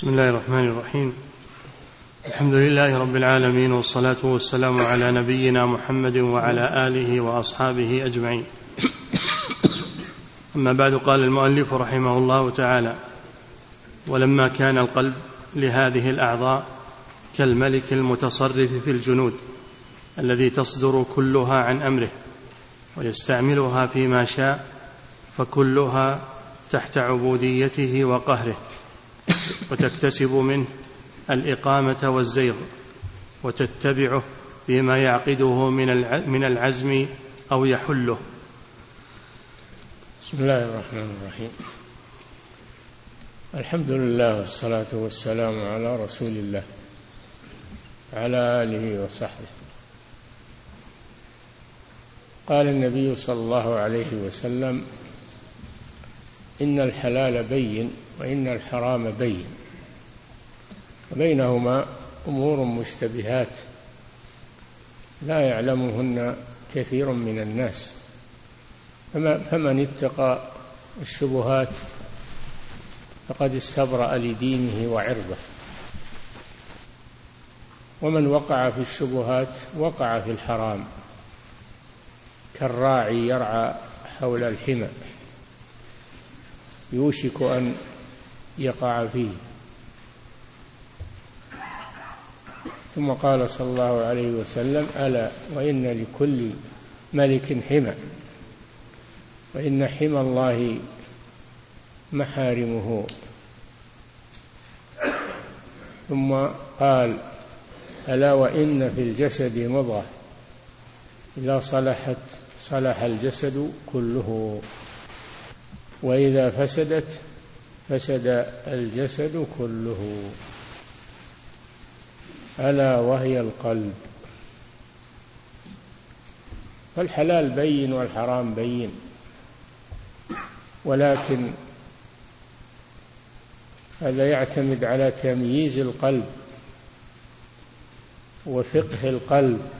بسم الله الرحمن الرحيم. الحمد لله رب العالمين والصلاة والسلام على نبينا محمد وعلى آله وأصحابه أجمعين. أما بعد قال المؤلف رحمه الله تعالى ولما كان القلب لهذه الأعضاء كالملك المتصرف في الجنود الذي تصدر كلها عن أمره ويستعملها فيما شاء فكلها تحت عبوديته وقهره وتكتسب منه الإقامة والزيغ وتتبعه فيما يعقده من العزم أو يحله. بسم الله الرحمن الرحيم. الحمد لله والصلاة والسلام على رسول الله على آله وصحبه. قال النبي صلى الله عليه وسلم إن الحلال بين وإن الحرام بين. وبينهما أمور مشتبهات لا يعلمهن كثير من الناس. فمن اتقى الشبهات فقد استبرأ لدينه وعرضه. ومن وقع في الشبهات وقع في الحرام. كالراعي يرعى حول الحمى. يوشك أن يقع فيه. ثم قال صلى الله عليه وسلم ألا وإن لكل ملك حمى وإن حمى الله محارمه. ثم قال ألا وإن في الجسد مضغة إذا صلحت صلح الجسد كله وإذا فسدت فسد الجسد كله. ألا وهي القلب. فالحلال بين والحرام بين. ولكن هذا يعتمد على تمييز القلب وفقه القلب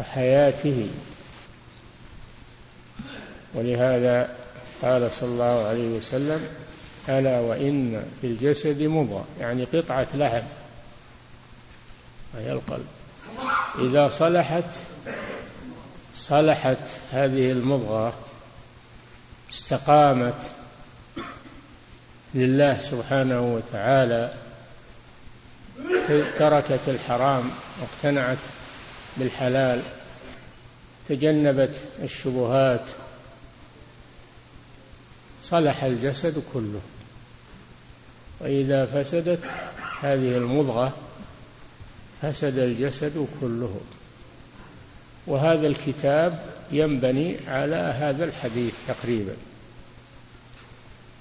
وحياته. ولهذا قال صلى الله عليه وسلم ألا وإن في الجسد مضغة. يعني قطعة لحم. وهي القلب. إذا صلحت صلحت هذه المضغة استقامت لله سبحانه وتعالى تركت الحرام واقتنعت بالحلال تجنبت الشبهات صلح الجسد كله. وإذا فسدت هذه المضغة فسد الجسد كله. وهذا الكتاب ينبني على هذا الحديث تقريبا.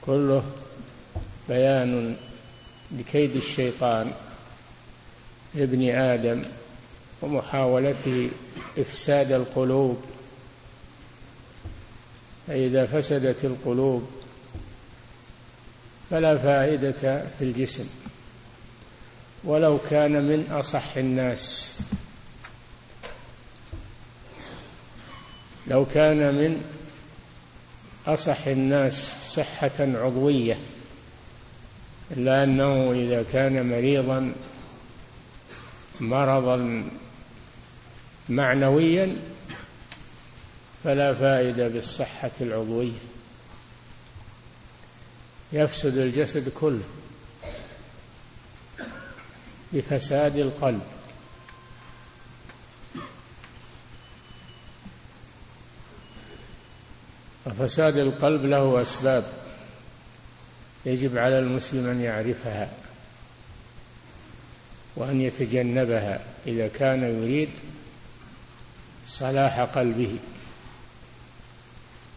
كله بيان لكيد الشيطان لابن آدم ومحاولته إفساد القلوب. فإذا فسدت القلوب فلا فائدة في الجسم. ولو كان من أصح الناس. لو كان من أصح الناس صحة عضوية. إلا أنه إذا كان مريضا مرضا معنويا فلا فائدة بالصحة العضوية. يفسد الجسد كله بفساد القلب. وفساد القلب له أسباب يجب على المسلم أن يعرفها وأن يتجنبها إذا كان يريد صلاح قلبه.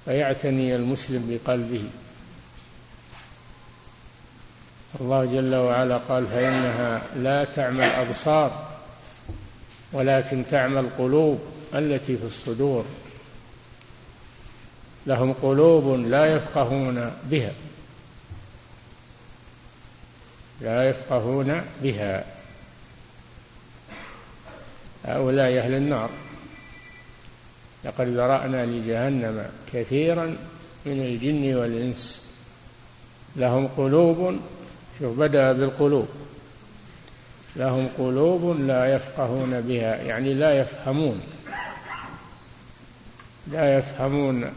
فيعتني المسلم بقلبه. الله جل وعلا قال فإنها لا تعمى الأبصار ولكن تعمى القلوب التي في الصدور. لهم قلوب لا يفقهون بها. لا يفقهون بها. هؤلاء أهل النار. لقد ذرأنا لجهنم كثيرا من الجن والإنس. لهم قلوب شوف بدأ بالقلوب. لهم قلوب لا يفقهون بها يعني لا يفهمون. لا يفهمون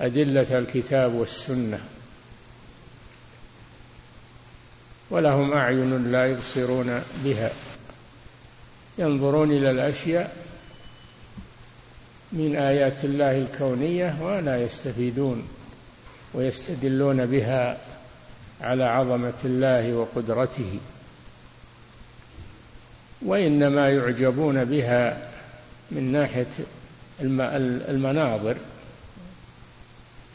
أدلة الكتاب والسنة. ولهم أعين لا يبصرون بها. ينظرون إلى الأشياء من آيات الله الكونية ولا يستفيدون ويستدلون بها على عظمة الله وقدرته. وإنما يعجبون بها من ناحية المناظر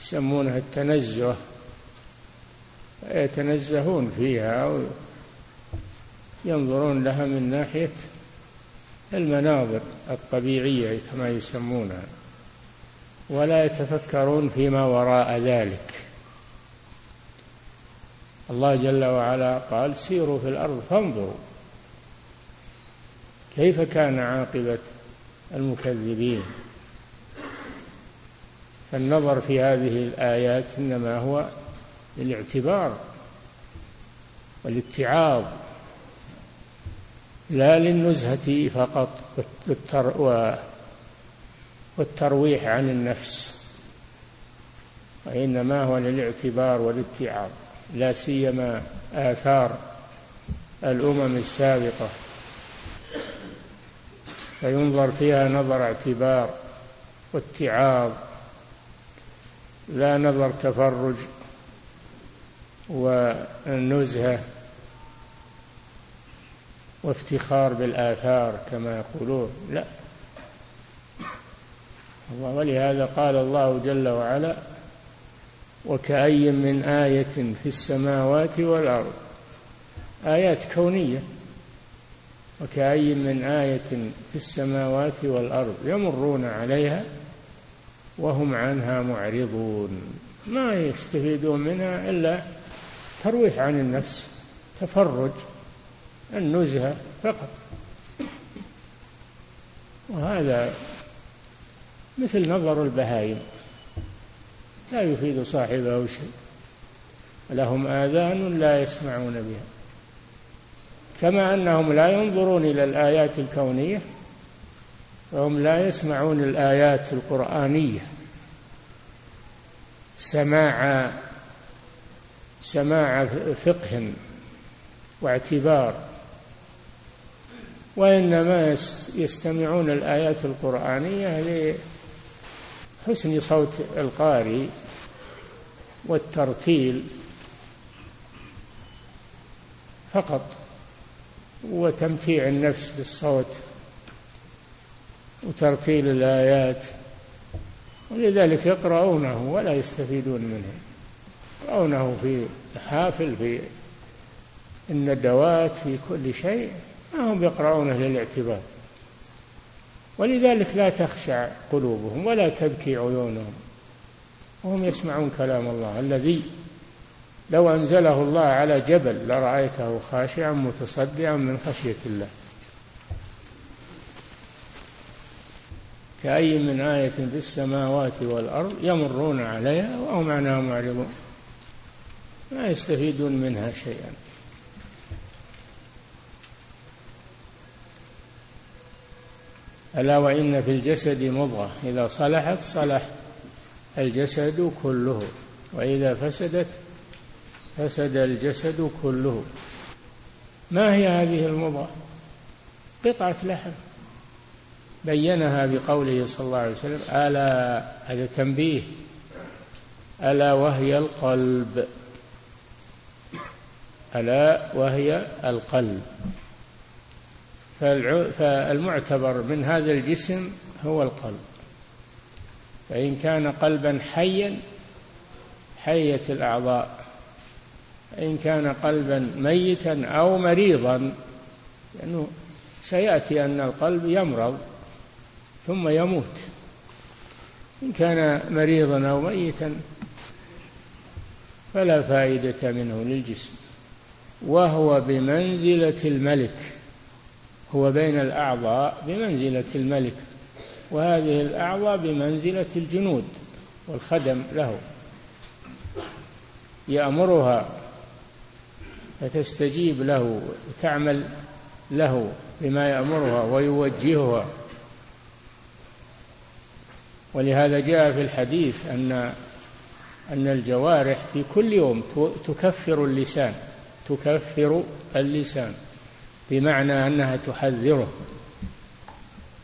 يسمونها التنزه يتنزهون فيها ينظرون لها من ناحية المناظر. الطبيعية كما يسمونها ولا يتفكرون فيما وراء ذلك. الله جل وعلا قال سيروا في الأرض فانظروا كيف كان عاقبة المكذبين. فالنظر في هذه الآيات إنما هو للاعتبار والاتعاظ لا للنزهة فقط والترويح عن النفس وإنما هو للاعتبار والاتعاظ لا سيما آثار الأمم السابقة. فينظر فيها نظر اعتبار واتعاظ لا نظر تفرج والنزهة وافتخار بالآثار كما يقولون. لا. ولهذا قال الله جل وعلا وكأي من آية في السماوات والأرض. آيات كونية. وكأي من آية في السماوات والأرض يمرون عليها وهم عنها معرضون. ما يستفيدون منها إلا ترويح عن النفس تفرج النزهة فقط. وهذا مثل نظر البهائم. لا يفيد صاحبه شيء. لهم آذان لا يسمعون بها. كما أنهم لا ينظرون إلى الآيات الكونية فهم لا يسمعون الآيات القرآنية. سماع سماع فقه واعتبار. وإنما يستمعون الآيات القرآنية لحسن صوت القارئ والترتيل فقط وتمتيع النفس بالصوت وترتيل الآيات ولذلك يقرؤونه ولا يستفيدون منه. يقرؤونه في الحافل في الندوات في كل شيء ما هم يقرؤونه للاعتبار. ولذلك لا تخشع قلوبهم ولا تبكي عيونهم. وهم يسمعون كلام الله الذي لو أنزله الله على جبل لرأيته خاشعا متصدعا من خشية الله. كأي من آية في السماوات والأرض يمرون عليها وهم عنها معرضون. ما يستفيدون منها شيئا. ألا وإن في الجسد مضغة. إذا صلحت صلح. الجسد كله. وإذا فسدت فسد الجسد كله. ما هي هذه المضغة؟ قطعة لحم. بينها بقوله صلى الله عليه وسلم ألا هذا تنبيه. ألا وهي القلب. ألا وهي القلب. فالمعتبر من هذا الجسم هو القلب. فإن كان قلبا حيا حيت الأعضاء. إن كان قلبا ميتا أو مريضا لأنه سيأتي أن القلب يمرض ثم يموت. إن كان مريضا أو ميتا فلا فائدة منه للجسم. وهو بمنزلة الملك. هو بين الأعضاء بمنزلة الملك وهذه الأعضاء بمنزلة الجنود والخدم له. يأمرها فتستجيب له وتعمل له بما يأمرها ويوجهها. ولهذا جاء في الحديث أن أن الجوارح في كل يوم تكفر اللسان تكفر اللسان. بمعنى أنها تحذره.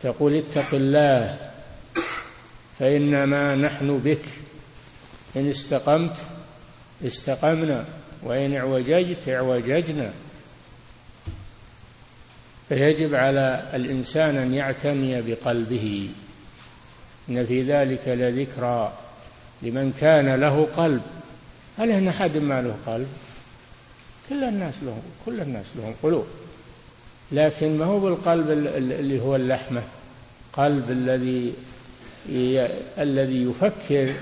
تقول اتق الله فإنما نحن بك. إن استقمت استقمنا وإن اعوججت اعوججنا. فيجب على الإنسان أن يعتني بقلبه. إن في ذلك لذكرى لمن كان له قلب. هل هنا أحد ما له قلب؟ كل الناس لهم كل الناس لهم قلوب. لكن ما هو بالقلب اللي هو اللحمة. قلب الذي الذي يفكر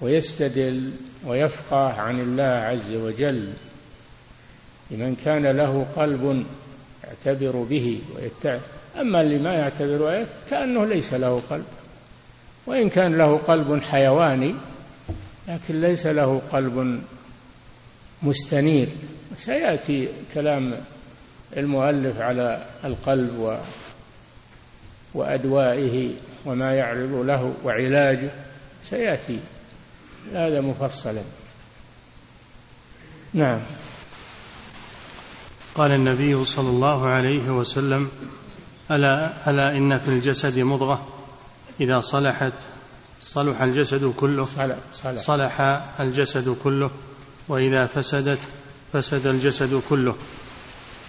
ويستدل ويفقه عن الله عز وجل. لمن كان له قلب يعتبر به ويتبع أما اللي ما يعتبر كأنه ليس له قلب. وإن كان له قلب حيواني لكن ليس له قلب مستنير. سيأتي كلام المؤلف على القلب و وأدوائه وما يعرض له وعلاجه سيأتي. هذا مفصلا. نعم. قال النبي صلى الله عليه وسلم ألا ألا إن في الجسد مضغة؟ إذا صلحت صلح الجسد كله صلح, صلح, صلح الجسد كله وإذا فسدت فسد الجسد كله.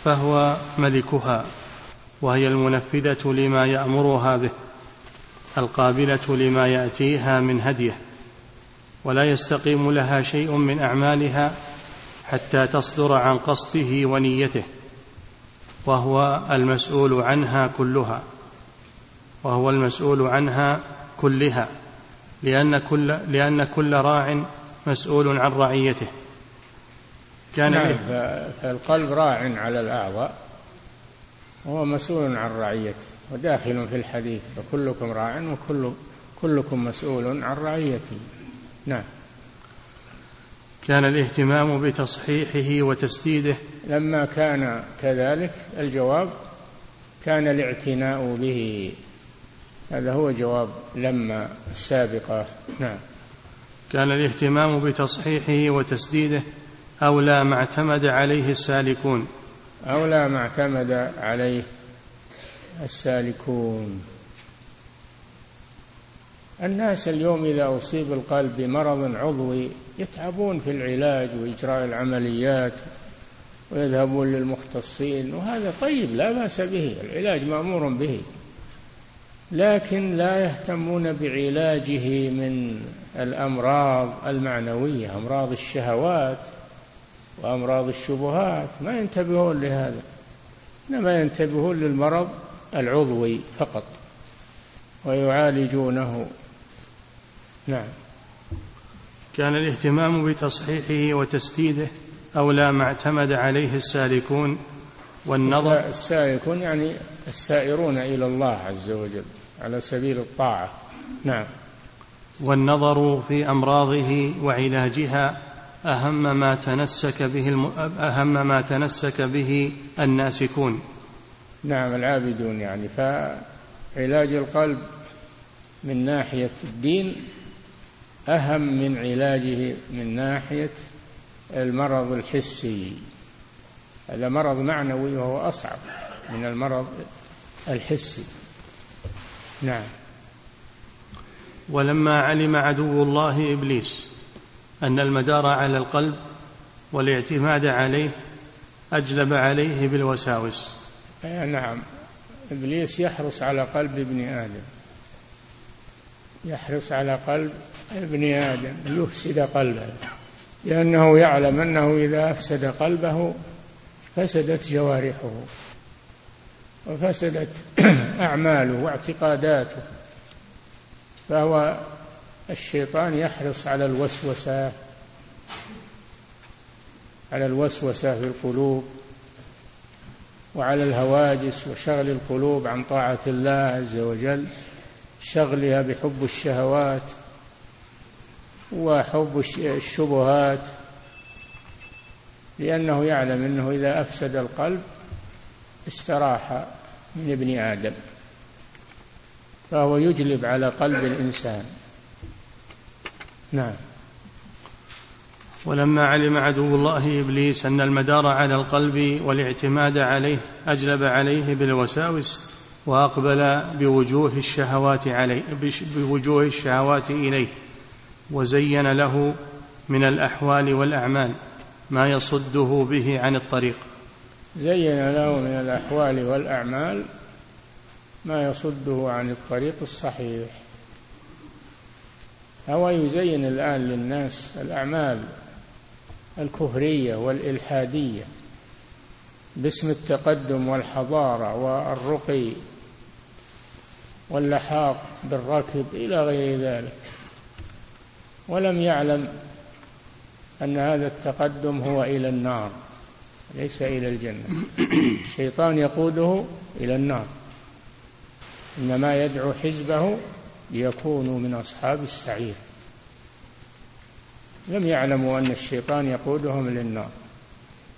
فهو ملكها وهي المنفذة لما يأمرها به القابلة لما يأتيها من هديه ولا يستقيم لها شيء من أعمالها حتى تصدر عن قصده ونيته وهو المسؤول عنها كلها وهو المسؤول عنها كلها لأن كل, لأن كل راع مسؤول عن رعيته. كان نعم. فالقلب راع على الأعضاء وهو مسؤول عن رعيته وداخل في الحديث فكلكم راع وكل كلكم مسؤول عن رعيته. نعم. كان الاهتمام بتصحيحه وتسديده. لما كان كذلك الجواب كان الاعتناء به. هذا هو جواب لما السابقة. نعم. كان الاهتمام بتصحيحه وتسديده. أولى ما اعتمد عليه السالكون. أولى ما اعتمد عليه السالكون. الناس اليوم إذا أصيب القلب بمرض عضوي يتعبون في العلاج وإجراء العمليات ويذهبون للمختصين وهذا طيب لا بأس به العلاج مأمور به. لكن لا يهتمون بعلاجه من الأمراض المعنوية أمراض الشهوات. وأمراض الشبهات ما ينتبهون لهذا. إنما ينتبهون للمرض العضوي فقط ويعالجونه. نعم. كان الاهتمام بتصحيحه وتسديده أولى ما اعتمد عليه السالكون والنظر. السالكون يعني السائرون إلى الله عز وجل على سبيل الطاعة. نعم. والنظر في أمراضه وعلاجها أهم ما تنسك به الم... أهم ما تنسك به الناسكون. نعم العابدون يعني. فعلاج القلب من ناحية الدين أهم من علاجه من ناحية المرض الحسي. هذا مرض معنوي وهو أصعب من المرض الحسي. نعم. ولما علم عدو الله إبليس أن المدار على القلب والاعتماد عليه أجلب عليه بالوساوس. نعم إبليس يحرص على قلب ابن آدم. يحرص على قلب ابن آدم ليفسد قلبه. لأنه يعلم أنه إذا أفسد قلبه فسدت جوارحه وفسدت أعماله واعتقاداته. فهو الشيطان يحرص على الوسوسة على الوسوسة في القلوب وعلى الهواجس وشغل القلوب عن طاعة الله عز وجل شغلها بحب الشهوات وحب الشبهات لأنه يعلم أنه إذا أفسد القلب استراح من ابن آدم فهو يجلب على قلب الإنسان. نعم. ولما علم عدو الله إبليس أن المدار على القلب والاعتماد عليه أجلب عليه بالوساوس وأقبل بوجوه الشهوات عليه بوجوه الشهوات إليه وزين له من الأحوال والأعمال ما يصده به عن الطريق. زين له من الأحوال والأعمال ما يصده عن الطريق الصحيح. هو يزين الآن للناس الأعمال الكفريه والإلحادية باسم التقدم والحضارة والرقي واللحاق بالركب إلى غير ذلك. ولم يعلم أن هذا التقدم هو إلى النار ليس إلى الجنة. الشيطان يقوده إلى النار إنما يدعو حزبه ليكونوا من أصحاب السعير. لم يعلموا أن الشيطان يقودهم للنار.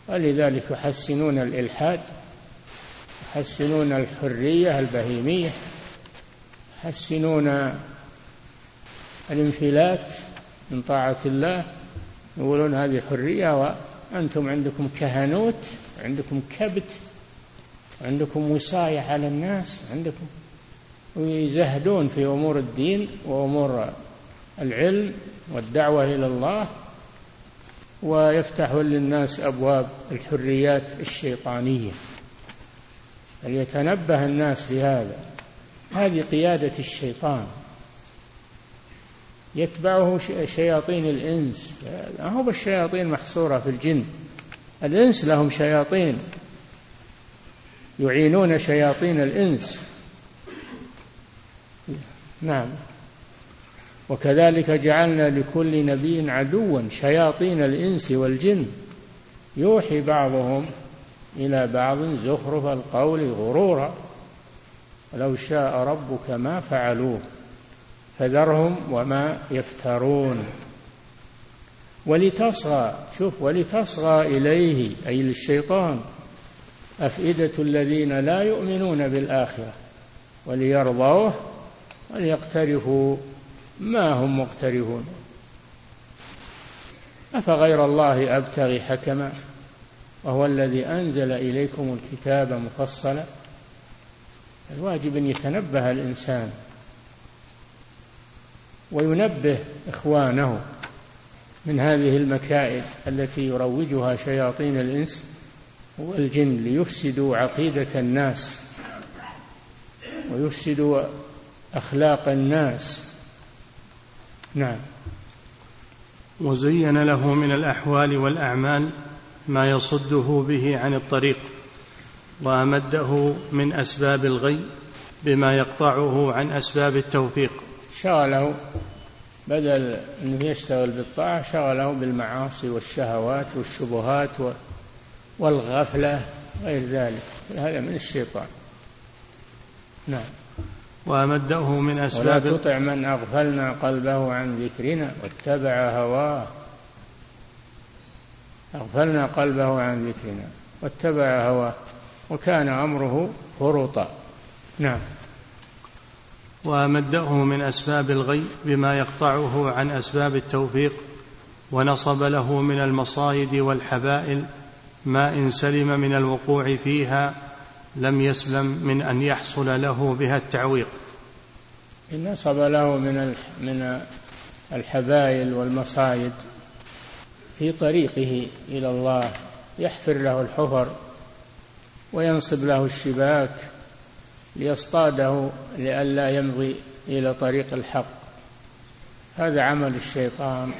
ولذلك يحسنون الإلحاد يحسنون الحرية البهيمية يحسنون الانفلات من طاعة الله يقولون هذه حرية وأنتم عندكم كهنوت عندكم كبت عندكم وصاية على الناس عندكم ويزهدون في أمور الدين وأمور العلم والدعوة إلى الله ويفتح للناس أبواب الحريات الشيطانية. فليتنبه الناس لهذا هذه قيادة الشيطان. يتبعه شياطين الإنس. لا هو بالشياطين محصورة في الجن. الإنس لهم شياطين. يعينون شياطين الإنس. نعم. وكذلك جعلنا لكل نبي عدوا شياطين الإنس والجن. يوحي بعضهم إلى بعض زخرف القول غرورا. ولو شاء ربك ما فعلوه فذرهم وما يفترون. ولتصغى شوف ولتصغى إليه أي للشيطان أفئدة الذين لا يؤمنون بالآخرة. وليرضوه وليقترفوا ما هم مقترفون أفغير الله أبتغي حكما وهو الذي أنزل إليكم الكتاب مفصلا الواجب أن يتنبه الإنسان وينبه إخوانه من هذه المكائد التي يروجها شياطين الإنس والجن ليفسدوا عقيدة الناس ويفسدوا أخلاق الناس. نعم. وزين له من الأحوال والأعمال ما يصده به عن الطريق وأمده من أسباب الغي بما يقطعه عن أسباب التوفيق. شغله بدل أنه يشتغل بالطاعة شغله بالمعاصي والشهوات والشبهات والغفلة غير ذلك. هذا من الشيطان. نعم. وأمده من أسباب ولا تطع من أغفلنا قلبه عن ذكرنا واتبع هواه. أغفلنا قلبه عن ذكرنا واتبع هواه. وكان أمره فرطا. نعم. وأمده من أسباب الغي بما يقطعه عن أسباب التوفيق ونصب له من المصايد والحبائل ما إن سلم من الوقوع فيها لم يسلم من أن يحصل له بها التعويق. نصب له من من الحبائل والمصايد في طريقه إلى الله يحفر له الحفر وينصب له الشباك ليصطاده لئلا يمضي إلى طريق الحق. هذا عمل الشيطان.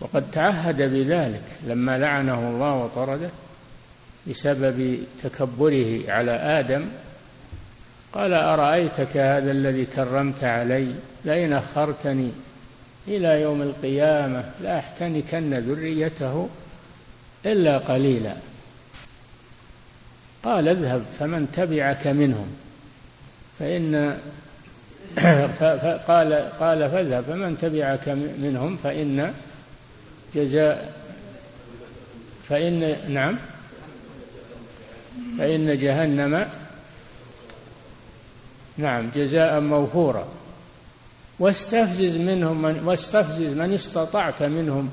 وقد تعهد بذلك لما لعنه الله وطرده. بسبب تكبره على آدم قال أرأيتك هذا الذي كرمت علي؟ لئن أخرتني إلى يوم القيامة لأحتنكن ذريته إلا قليلا. قال اذهب فمن تبعك منهم. فإن فقال قال فاذهب فمن تبعك منهم فإن جزاء فإن نعم. فإن جهنم نعم جزاء موفورا. واستفزز منهم من واستفزز من استطعت منهم.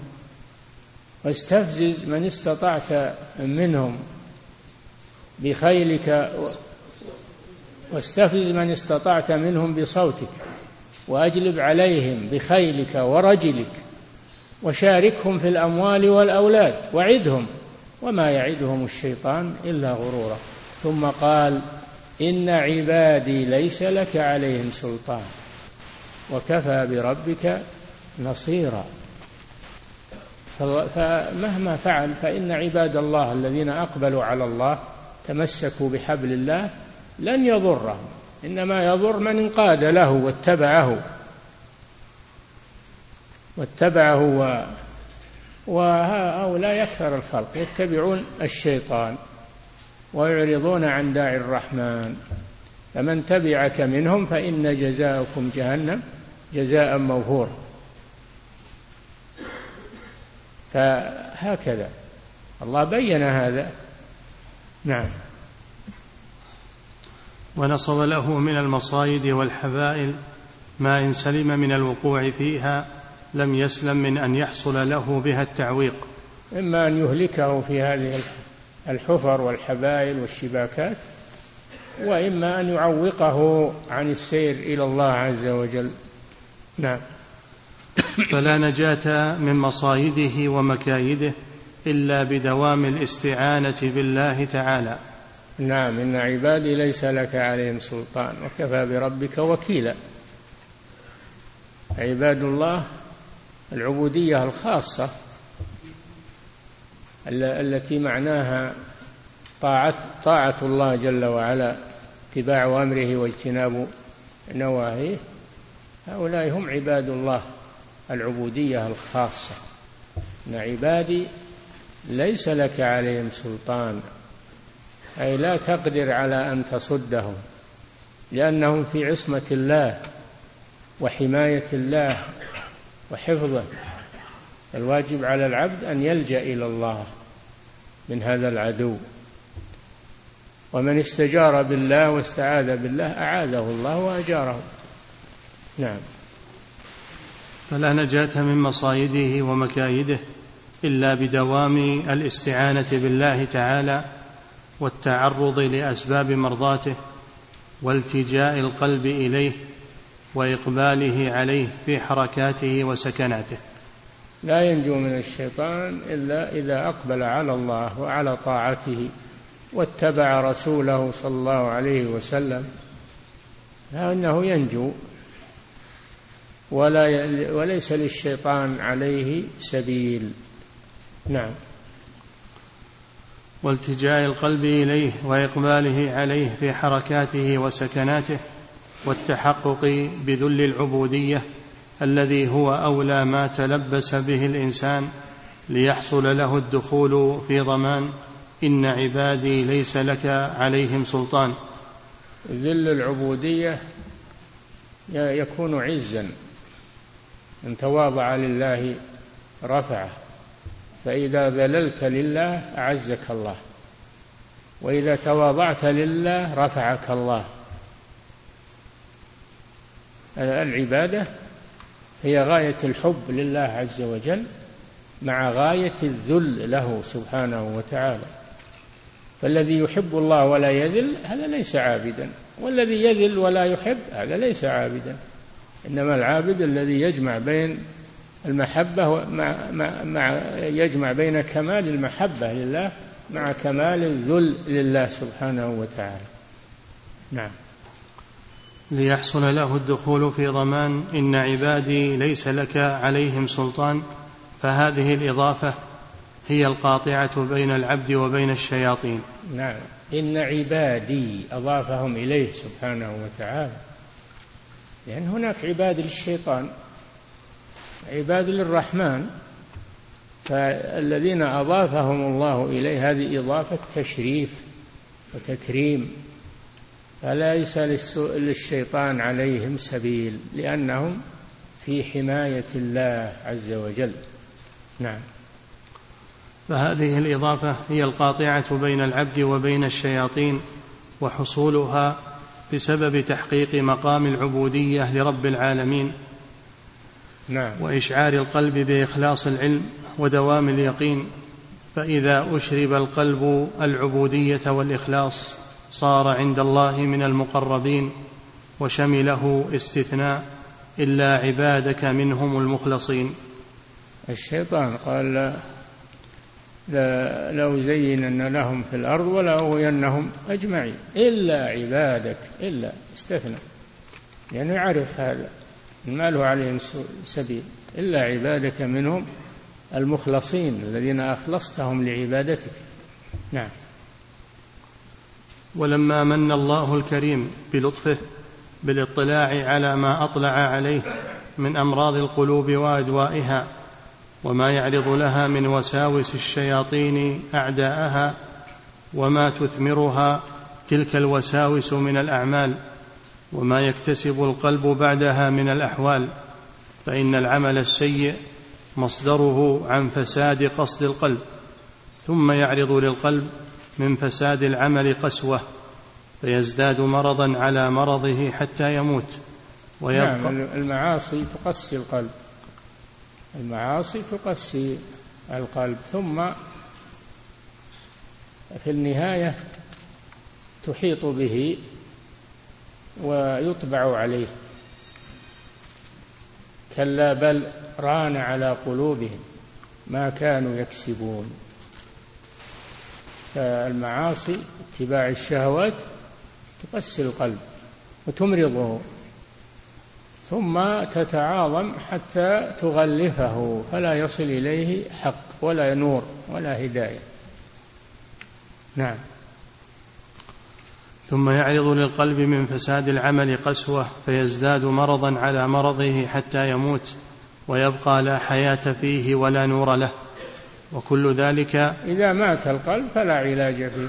واستفزز من استطعت منهم. بخيلك واستفز من استطعت منهم بصوتك. وأجلب عليهم بخيلك ورجلك. وشاركهم في الأموال والأولاد. وعدهم. وما يعدهم الشيطان إلا غرورا. ثم قال إن عبادي ليس لك عليهم سلطان وكفى بربك نصيرا. فمهما فعل فإن عباد الله الذين أقبلوا على الله تمسكوا بحبل الله لن يضرهم. إنما يضر من انقاد له واتبعه واتبعه و وهؤلاء أكثر الخلق يتبعون الشيطان ويعرضون عن داعي الرحمن. فمن تبعك منهم فإن جزاءكم جهنم جزاء موفورا. فهكذا. الله بين هذا. نعم. ونصب له من المصايد والحبائل ما إن سلم من الوقوع فيها لم يسلم من أن يحصل له بها التعويق. إما أن يهلكه في هذه الحفر والحبائل والشباكات وإما أن يعوقه عن السير إلى الله عز وجل. نعم. فلا نجاة من مصايده ومكايده إلا بدوام الاستعانة بالله تعالى. نعم إن عبادي ليس لك عليهم سلطان وكفى بربك وكيلا. عباد الله العبودية الخاصة التي معناها طاعة طاعة الله جل وعلا اتباع أمره واجتناب نواهيه هؤلاء هم عباد الله العبودية الخاصة. إن عبادي ليس لك عليهم سلطان أي لا تقدر على أن تصدهم لأنهم في عصمة الله وحماية الله وحفظه الواجب على العبد أن يلجأ إلى الله من هذا العدو. ومن استجار بالله واستعاذ بالله أعاذه الله وأجاره. نعم. فلا نجاة من مصايده ومكايده إلا بدوام الاستعانة بالله تعالى والتعرض لأسباب مرضاته والتجاء القلب إليه وإقباله عليه في حركاته وسكناته. لا ينجو من الشيطان إلا إذا أقبل على الله وعلى طاعته واتبع رسوله صلى الله عليه وسلم. فإنه ينجو ولا وليس للشيطان عليه سبيل. نعم. والتجاء القلب إليه وإقباله عليه في حركاته وسكناته والتحقق بذل العبودية الذي هو أولى ما تلبس به الإنسان ليحصل له الدخول في ضمان إن عبادي ليس لك عليهم سلطان. ذل العبودية يكون عزا من تواضع لله رفعه فإذا ذللت لله أعزك الله وإذا تواضعت لله رفعك الله. العبادة هي غاية الحب لله عز وجل مع غاية الذل له سبحانه وتعالى. فالذي يحب الله ولا يذل هذا ليس عابدا والذي يذل ولا يحب هذا ليس عابدا. إنما العابد الذي يجمع بين المحبة مع, مع, مع يجمع بين كمال المحبة لله مع كمال الذل لله سبحانه وتعالى. نعم. ليحصل له الدخول في ضمان إن عبادي ليس لك عليهم سلطان فهذه الإضافة هي القاطعة بين العبد وبين الشياطين. نعم. إن عبادي أضافهم إليه سبحانه وتعالى. لأن هناك عباد للشيطان عباد للرحمن فالذين أضافهم الله إليه هذه إضافة تشريف وتكريم. فليس للشيطان عليهم سبيل لأنهم في حماية الله عز وجل. نعم. فهذه الإضافة هي القاطعة بين العبد وبين الشياطين وحصولها بسبب تحقيق مقام العبودية لرب العالمين. نعم. وإشعار القلب بإخلاص العلم ودوام اليقين. فإذا أشرب القلب العبودية والإخلاص صار عند الله من المقربين وشمله استثناء إلا عبادك منهم المخلصين. الشيطان قال لو زينن لهم في الأرض ولأغوينهم أجمعين. إلا عبادك إلا استثنى لأنه يعرف هذا. ما له عليهم سبيل. إلا عبادك منهم المخلصين الذين أخلصتهم لعبادتك. نعم. ولما من الله الكريم بلطفه بالاطلاع على ما أطلع عليه من أمراض القلوب وأدوائها وما يعرض لها من وساوس الشياطين أعداءها وما تثمرها تلك الوساوس من الأعمال وما يكتسب القلب بعدها من الأحوال فإن العمل السيء مصدره عن فساد قصد القلب ثم يعرض للقلب من فساد العمل قسوة فيزداد مرضا على مرضه حتى يموت. ويبقى نعم المعاصي تقسي القلب. المعاصي تقسي القلب ثم في النهاية تحيط به ويطبع عليه. كلا بل ران على قلوبهم ما كانوا يكسبون. فالمعاصي اتباع الشهوات تقسي القلب وتمرضه ثم تتعاظم حتى تغلفه فلا يصل إليه حق ولا نور ولا هداية. نعم. ثم يعرض للقلب من فساد العمل قسوة فيزداد مرضا على مرضه حتى يموت ويبقى لا حياة فيه ولا نور له. وكل ذلك إذا مات القلب فلا علاج فيه.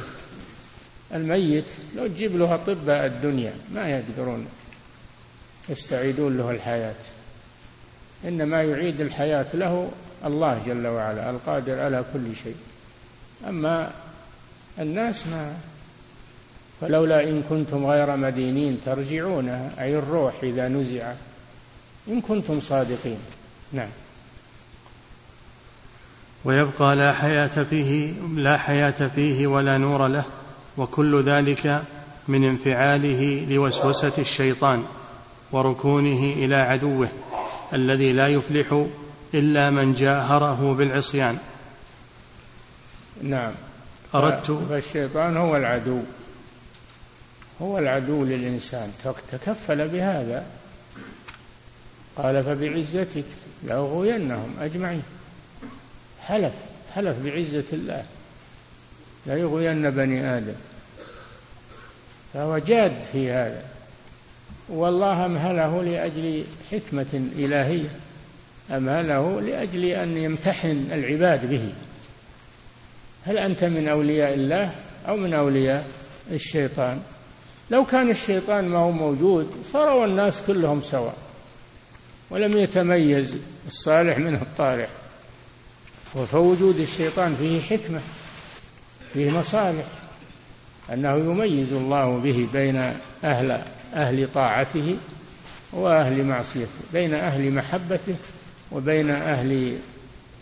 الميت لو تجيب له أطباء الدنيا ما يقدرون يستعيدون له الحياة. إنما يعيد الحياة له الله جل وعلا القادر على كل شيء. أما الناس ما. فلولا إن كنتم غير مدينين ترجعونها أي الروح إذا نزع. إن كنتم صادقين. نعم. ويبقى لا حياة فيه لا حياة فيه ولا نور له وكل ذلك من انفعاله لوسوسة الشيطان وركونه إلى عدوه الذي لا يفلح إلا من جاهره بالعصيان. نعم. أردت فالشيطان هو العدو. هو العدو للإنسان. تكفل بهذا. قال فبعزتك لأغوينهم أجمعين. حلف حلف بعزة الله. لا يغوين بني آدم. فهو جاد في هذا. والله أمهله لأجل حكمة إلهية؟ أمهله لأجل أن يمتحن العباد به؟ هل أنت من أولياء الله أو من أولياء الشيطان؟ لو كان الشيطان ما هو موجود صاروا الناس كلهم سواء. ولم يتميز الصالح من الطالح وفوجود الشيطان فيه حكمة فيه مصالح أنه يميز الله به بين أهل أهل طاعته وأهل معصيته بين أهل محبته وبين أهل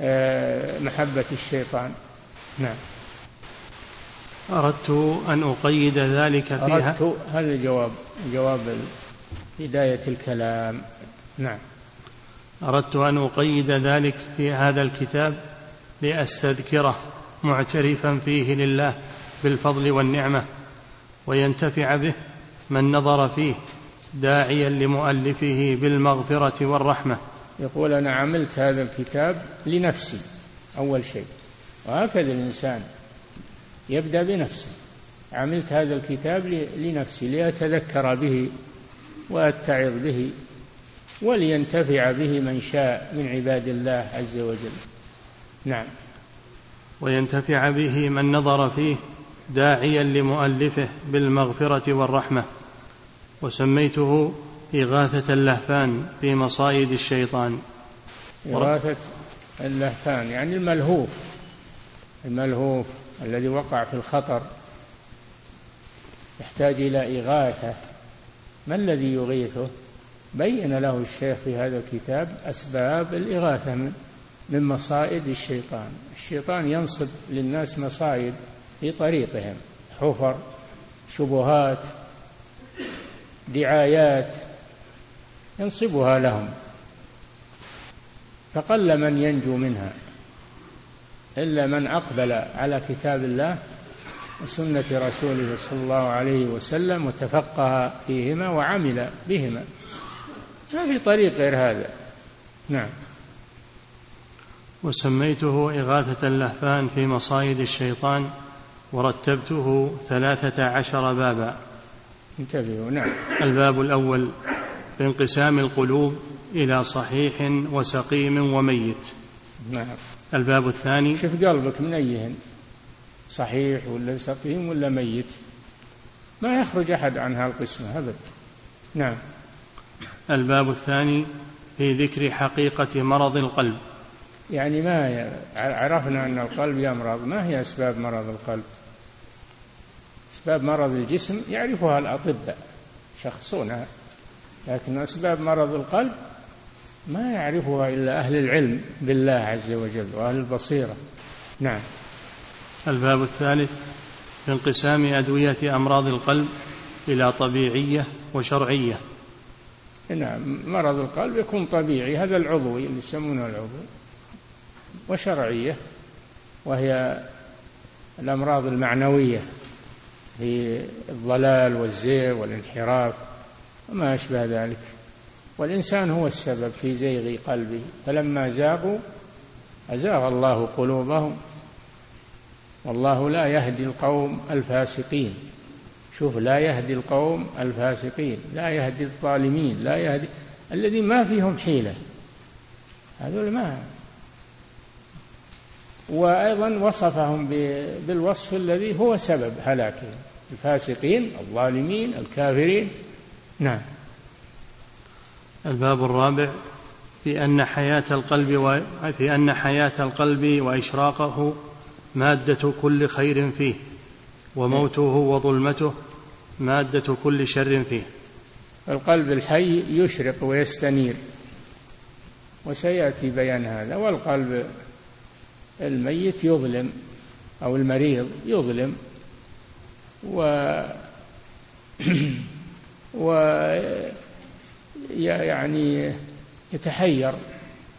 آه، محبة الشيطان. نعم. أردت أن أقيد ذلك فيها. أردت هذا الجواب جواب بداية الكلام. نعم. أردت أن أقيد ذلك في هذا الكتاب. لأستذكره معترفا فيه لله بالفضل والنعمة وينتفع به من نظر فيه داعيا لمؤلفه بالمغفرة والرحمة. يقول أنا عملت هذا الكتاب لنفسي أول شيء. وهكذا الإنسان يبدأ بنفسه. عملت هذا الكتاب لنفسي لأتذكر به وأتعظ به ولينتفع به من شاء من عباد الله عز وجل. نعم. وينتفع به من نظر فيه داعيا لمؤلفه بالمغفرة والرحمة وسميته إغاثة اللهفان في مصايد الشيطان. إغاثة اللهفان يعني الملهوف الملهوف الذي وقع في الخطر. يحتاج إلى إغاثة. ما الذي يغيثه؟ بين له الشيخ في هذا الكتاب أسباب الإغاثة من من مصائد الشيطان. الشيطان ينصب للناس مصائد في طريقهم حفر شبهات دعايات ينصبها لهم. فقل من ينجو منها إلا من أقبل على كتاب الله وسنة رسوله صلى الله عليه وسلم وتفقه فيهما وعمل بهما. ما في طريق غير هذا. نعم. وسميته إغاثة اللهفان في مصايد الشيطان ورتبته ثلاثة عشر بابا. انتبهوا نعم. الباب الأول بانقسام القلوب إلى صحيح وسقيم وميت. نعم. الباب الثاني شوف قلبك من أيهن صحيح ولا سقيم ولا ميت. ما يخرج أحد عن هالقسمة أبد. نعم. الباب الثاني في ذكر حقيقة مرض القلب. يعني ما عرفنا أن القلب يمرض. ما هي أسباب مرض القلب؟ أسباب مرض الجسم يعرفها الأطباء شخصونها لكن أسباب مرض القلب ما يعرفها إلا أهل العلم بالله عز وجل وأهل البصيرة. نعم. الباب الثالث في انقسام أدوية أمراض القلب إلى طبيعية وشرعية. نعم مرض القلب يكون طبيعي. هذا العضوي اللي يسمونه العضوي. وشرعية وهي الأمراض المعنوية في الضلال والزيغ والانحراف وما أشبه ذلك. والإنسان هو السبب في زيغ قلبه فلما زاغوا أزاغ الله قلوبهم. والله لا يهدي القوم الفاسقين. شوف لا يهدي القوم الفاسقين لا يهدي الظالمين لا يهدي الذين ما فيهم حيلة. هذول ما وأيضا وصفهم بالوصف الذي هو سبب هلاكهم الفاسقين الظالمين الكافرين. نعم. الباب الرابع في أن حياة القلب و... في أن حياة القلب وإشراقه مادة كل خير فيه وموته وظلمته مادة كل شر فيه. القلب الحي يشرق ويستنير وسيأتي بيان هذا. والقلب الميت يظلم أو المريض يظلم و و يعني يتحير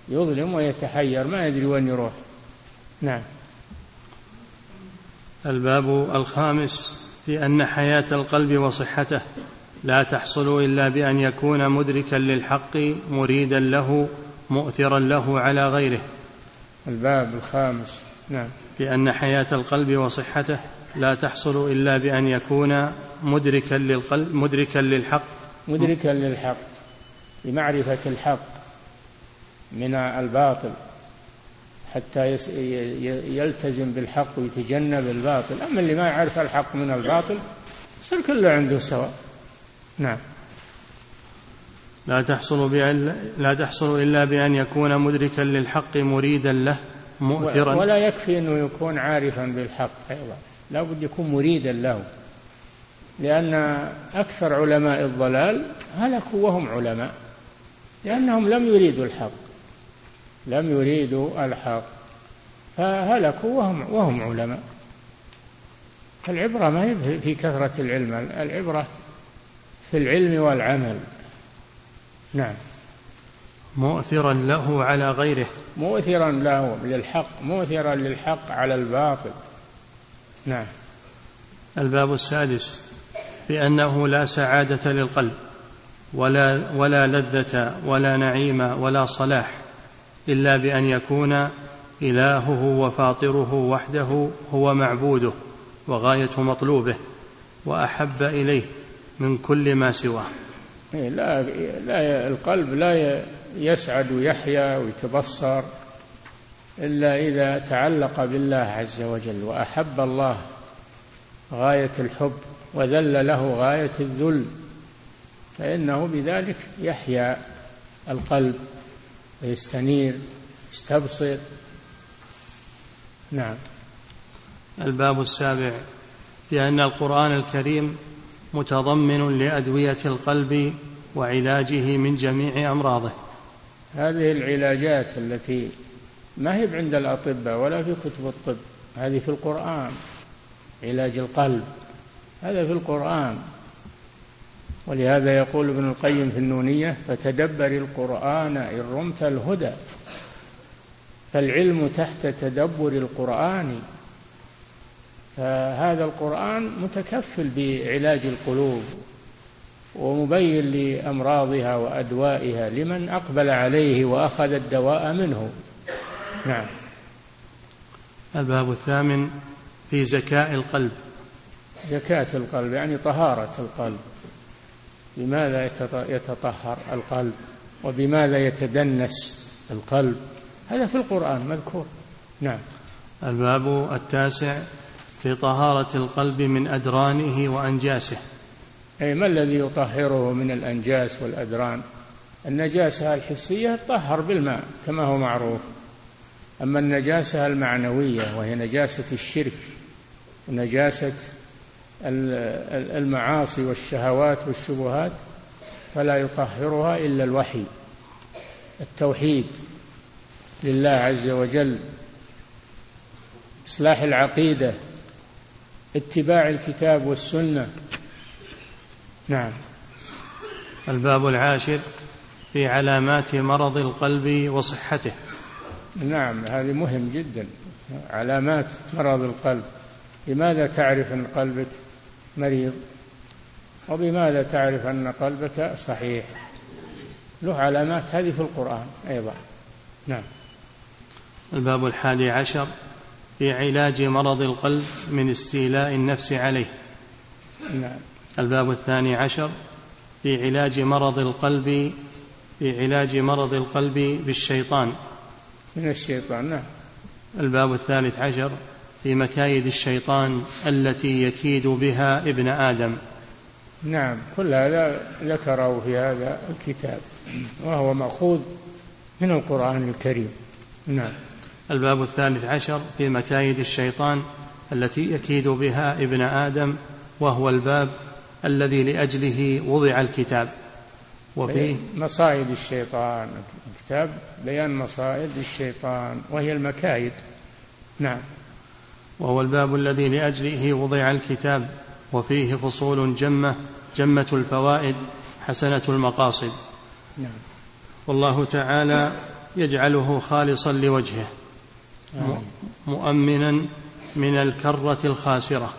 يظلم ويتحير ما يدري وين يروح. نعم. الباب الخامس في أن حياة القلب وصحته لا تحصل إلا بأن يكون مدركا للحق مريدا له مؤثرا له على غيره. الباب الخامس. نعم. بأن حياة القلب وصحته لا تحصل إلا بأن يكون مدركا للقلب مدركا للحق. مدركا للحق بمعرفه الحق من الباطل حتى يلتزم بالحق ويتجنب الباطل. أما اللي ما يعرف الحق من الباطل يصير كله عنده سواء. نعم. لا تحصل بأن لا تحصل إلا بأن يكون مدركا للحق مريدا له مؤثرا. ولا يكفي أنه يكون عارفا بالحق أيضا. لا بد يكون مريدا له. لأن أكثر علماء الضلال هلكوا وهم علماء. لأنهم لم يريدوا الحق. لم يريدوا الحق. فهلكوا وهم وهم علماء. العبرة ما هي في كثرة العلم. العبرة في العلم والعمل. نعم. مؤثرا له على غيره. مؤثرا له للحق مؤثرا للحق على الباطل. نعم. الباب السادس بأنه لا سعادة للقلب ولا ولا لذة ولا نعيم ولا صلاح إلا بأن يكون إلهه وفاطره وحده هو معبوده وغاية مطلوبه وأحب إليه من كل ما سواه. لا لا القلب لا يسعد ويحيا ويتبصر إلا إذا تعلق بالله عز وجل وأحب الله غاية الحب وذل له غاية الذل فإنه بذلك يحيا القلب ويستنير يستبصر. نعم. الباب السابع في أن القرآن الكريم متضمن لأدوية القلب وعلاجه من جميع أمراضه. هذه العلاجات التي ما هي عند الأطباء ولا في كتب الطب هذه في القرآن. علاج القلب هذا في القرآن. ولهذا يقول ابن القيم في النونية فتدبر القرآن إن رمت الهدى. فالعلم تحت تدبر القرآن فهذا القرآن متكفل بعلاج القلوب ومبين لأمراضها وأدوائها لمن أقبل عليه وأخذ الدواء منه. نعم. الباب الثامن في زكاء القلب. زكاة القلب يعني طهارة القلب. بماذا يتطهر القلب؟ وبماذا يتدنس القلب؟ هذا في القرآن مذكور. نعم. الباب التاسع في طهارة القلب من أدرانه وأنجاسه. أي ما الذي يطهره من الأنجاس والأدران؟ النجاسة الحسية تطهر بالماء كما هو معروف. أما النجاسة المعنوية وهي نجاسة الشرك ونجاسة المعاصي والشهوات والشبهات فلا يطهرها إلا الوحي التوحيد لله عز وجل إصلاح العقيدة اتباع الكتاب والسنة. نعم. الباب العاشر في علامات مرض القلب وصحته. نعم هذه مهم جدا. علامات مرض القلب. لماذا تعرف أن قلبك مريض؟ وبماذا تعرف أن قلبك صحيح؟ له علامات هذه في القرآن أيضا. نعم. الباب الحادي عشر في علاج مرض القلب من استيلاء النفس عليه. نعم. الباب الثاني عشر في علاج مرض القلب في علاج مرض القلب بالشيطان. من الشيطان نعم. الباب الثالث عشر في مكايد الشيطان التي يكيد بها ابن آدم. نعم. كل هذا ذكره في هذا الكتاب وهو مأخوذ من القرآن الكريم. نعم. الباب الثالث عشر في مكايد الشيطان التي يكيد بها ابن آدم وهو الباب الذي لأجله وضع الكتاب. وفيه مصائد الشيطان كتاب بيان مصائد الشيطان وهي المكايد. نعم. وهو الباب الذي لأجله وضع الكتاب وفيه فصول جمة جمة الفوائد حسنة المقاصد. نعم. والله تعالى يجعله خالصا لوجهه. مؤمنا من الكرة الخاسرة.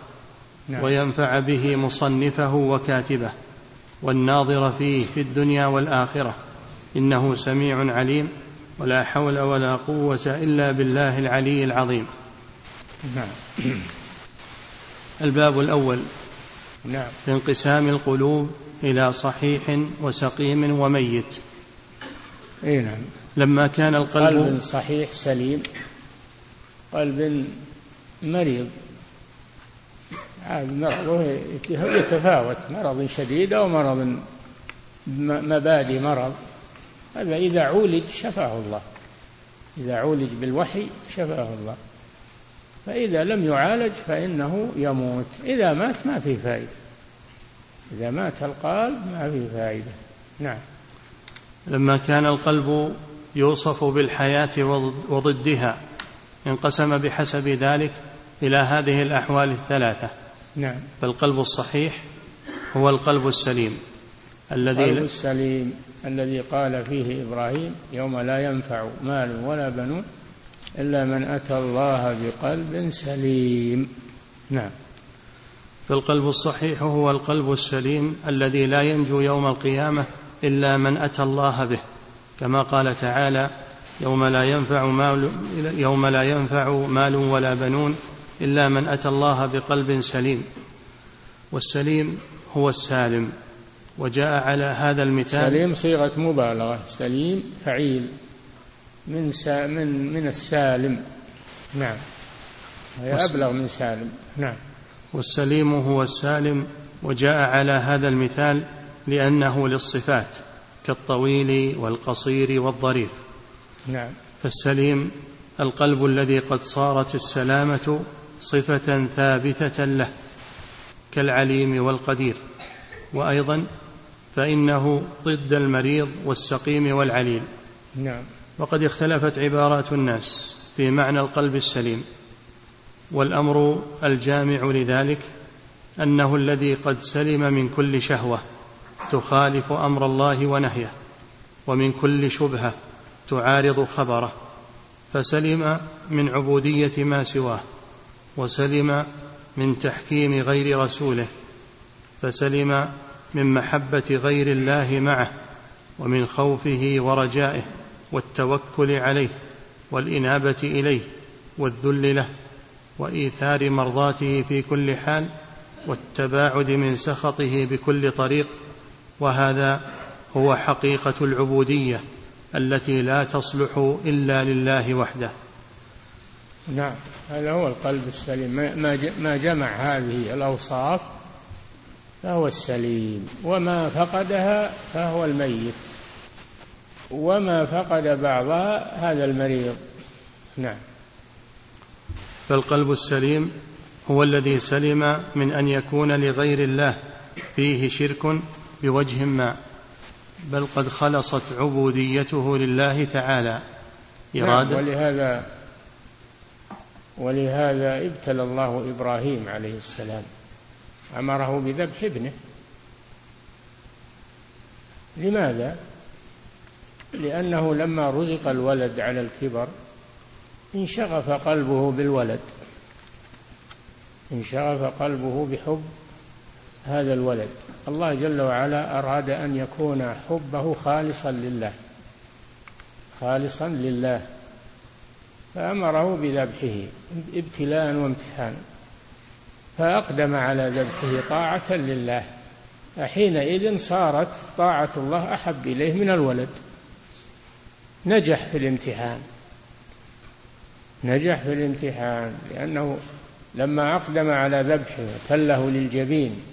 نعم. وينفع به مصنفه وكاتبه. والناظر فيه في الدنيا والآخرة. إنه سميع عليم. ولا حول ولا قوة إلا بالله العلي العظيم. نعم. الباب الأول. نعم. في انقسام القلوب إلى صحيح وسقيم وميت. اي نعم. لما كان القلب قلب صحيح سليم. قلب مريض. هذا مرضه يتفاوت مرض شديد أو مرض مبادئ مرض. هذا إذا عولج شفاه الله. إذا عولج بالوحي شفاه الله. فإذا لم يعالج فإنه يموت. إذا مات ما في فائدة. إذا مات القلب ما في فائدة. نعم. لما كان القلب يوصف بالحياة وضدها. انقسم بحسب ذلك إلى هذه الأحوال الثلاثة. نعم. فالقلب الصحيح هو القلب السليم الذي القلب السليم الذي قال فيه إبراهيم يوم لا ينفع مال ولا بنون إلا من أتى الله بقلب سليم. نعم. فالقلب الصحيح هو القلب السليم الذي لا ينجو يوم القيامة إلا من أتى الله به. كما قال تعالى يوم لا ينفع مال يوم لا ينفع مال ولا بنون إلا من أتى الله بقلب سليم. والسليم هو السالم. وجاء على هذا المثال سليم صيغة مبالغة. سليم فعيل. من سا من من السالم. نعم. هي أبلغ من سالم. نعم. والسليم هو السالم. وجاء على هذا المثال لأنه للصفات كالطويل والقصير والظريف. نعم. فالسليم القلب الذي قد صارت السلامة صفة ثابتة له كالعليم والقدير. وأيضا فإنه ضد المريض والسقيم والعليل. نعم. وقد اختلفت عبارات الناس في معنى القلب السليم. والأمر الجامع لذلك أنه الذي قد سلم من كل شهوة تخالف أمر الله ونهيه ومن كل شبهة تعارض خبره فسلم من عبودية ما سواه وسلم من تحكيم غير رسوله فسلم من محبة غير الله معه ومن خوفه ورجائه والتوكل عليه والإنابة إليه والذل له وإيثار مرضاته في كل حال والتباعد من سخطه بكل طريق وهذا هو حقيقة العبودية. التي لا تصلح إلا لله وحده. نعم هذا هو القلب السليم. ما جمع هذه الأوصاف فهو السليم. وما فقدها فهو الميت. وما فقد بعضها هذا المريض. نعم. فالقلب السليم هو الذي سلم من أن يكون لغير الله فيه شرك بوجه ما. بل قد خلصت عبوديته لله تعالى. إرادة. نعم ولهذا ولهذا ابتلى الله إبراهيم عليه السلام. أمره بذبح ابنه. لماذا؟ لأنه لما رزق الولد على الكبر انشغف قلبه بالولد. انشغف قلبه بحب. هذا الولد. الله جل وعلا أراد أن يكون حبه خالصا لله. خالصا لله. فأمره بذبحه. ابتلاء وامتحانا فأقدم على ذبحه طاعة لله. فحينئذ صارت طاعة الله أحب إليه من الولد. نجح في الامتحان. نجح في الامتحان. لأنه لما أقدم على ذبحه وتله للجبين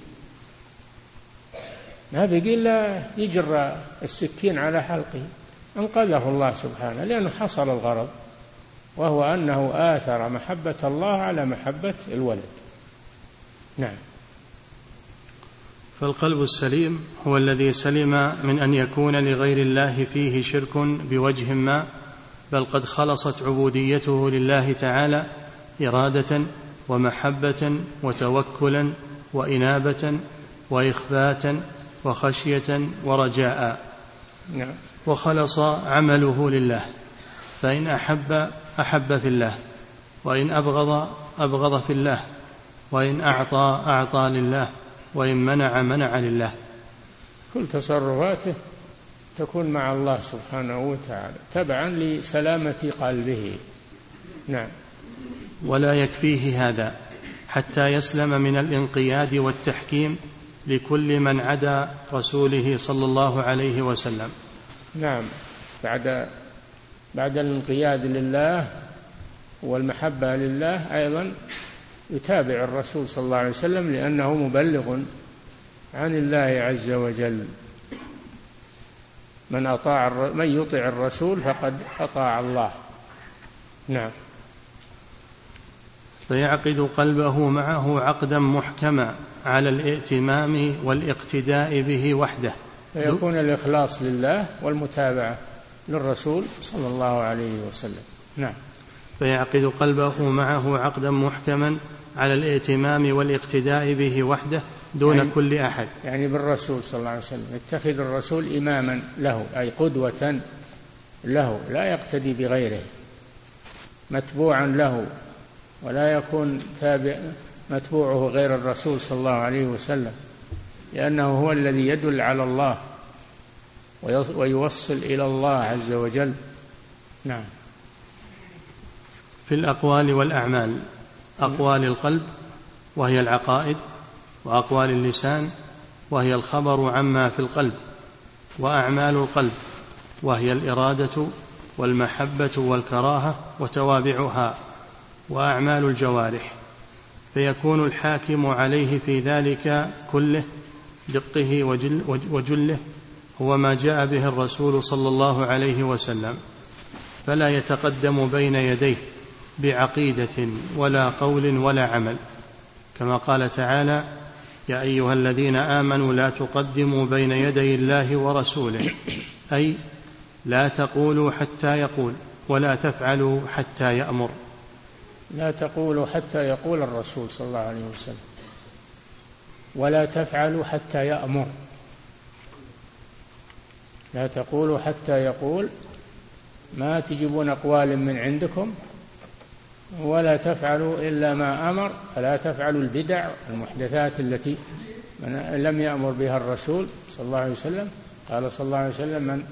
ما بقي إلا يجر السكين على حلقه. أنقذه الله سبحانه لأنه حصل الغرض وهو أنه آثر محبة الله على محبة الولد. نعم. فالقلب السليم هو الذي سلم من أن يكون لغير الله فيه شرك بوجه ما بل قد خلصت عبوديته لله تعالى إرادة ومحبة وتوكلا وإنابة وإخباتا وخشية ورجاء. نعم. وخلص عمله لله. فإن أحب أحب في الله. وإن أبغض أبغض في الله. وإن أعطى أعطى لله. وإن منع منع لله. كل تصرفاته تكون مع الله سبحانه وتعالى تبعا لسلامة قلبه. نعم. ولا يكفيه هذا حتى يسلم من الانقياد والتحكيم لكل من عدا رسوله صلى الله عليه وسلم. نعم. بعد بعد الانقياد لله والمحبة لله أيضا يتابع الرسول صلى الله عليه وسلم لأنه مبلغ عن الله عز وجل. من أطاع من يطع الرسول فقد أطاع الله. نعم. فيعقد قلبه معه عقدا محكما. على الائتمام والاقتداء به وحده. فيكون الإخلاص لله والمتابعة للرسول صلى الله عليه وسلم. نعم. فيعقد قلبه معه عقدا محكما على الائتمام والاقتداء به وحده دون يعني كل أحد. يعني بالرسول صلى الله عليه وسلم. يتخذ الرسول إماما له أي قدوة له لا يقتدي بغيره. متبوعا له ولا يكون تابع متبوعه غير الرسول صلى الله عليه وسلم لأنه هو الذي يدل على الله ويوصل إلى الله عز وجل. نعم. في الأقوال والأعمال أقوال القلب وهي العقائد وأقوال اللسان وهي الخبر عما في القلب وأعمال القلب وهي الإرادة والمحبة والكراهة وتوابعها وأعمال الجوارح. فيكون الحاكم عليه في ذلك كله دقه وجل وجله هو ما جاء به الرسول صلى الله عليه وسلم. فلا يتقدم بين يديه بعقيدة ولا قول ولا عمل. كما قال تعالى يا أيها الذين آمنوا لا تقدموا بين يدي الله ورسوله أي لا تقولوا حتى يقول ولا تفعلوا حتى يأمر. لا تقولوا حتى يقول الرسول صلى الله عليه وسلم. ولا تفعلوا حتى يأمر. لا تقولوا حتى يقول ما تجيبون أقوال من عندكم ولا تفعلوا إلا ما أمر. فلا تفعلوا البدع المحدثات التي من لم يأمر بها الرسول صلى الله عليه وسلم. قال صلى الله عليه وسلم من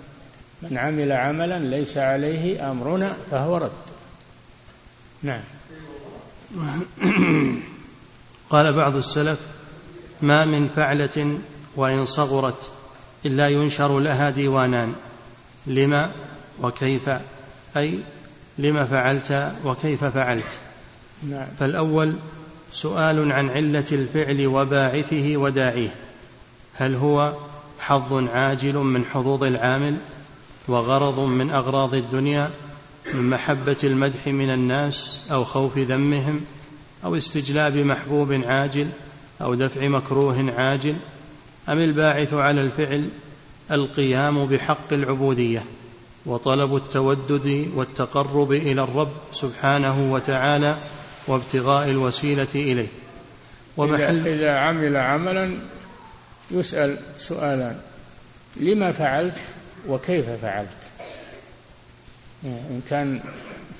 من عمل عملا ليس عليه أمرنا فهو رد. نعم. قال بعض السلف ما من فعلة وإن صغرت إلا ينشر لها ديوانان لما وكيف أي لم فعلت وكيف فعلت نعم. فالأول سؤال عن علة الفعل وباعثه وداعيه هل هو حظ عاجل من حظوظ العامل وغرض من أغراض الدنيا من محبة المدح من الناس أو خوف ذمهم أو استجلاب محبوب عاجل أو دفع مكروه عاجل أم الباعث على الفعل القيام بحق العبودية وطلب التودد والتقرب إلى الرب سبحانه وتعالى وابتغاء الوسيلة إليه. ومحل اذا عمل عملا يسأل سؤالان لما فعلت وكيف فعلت؟ إن كان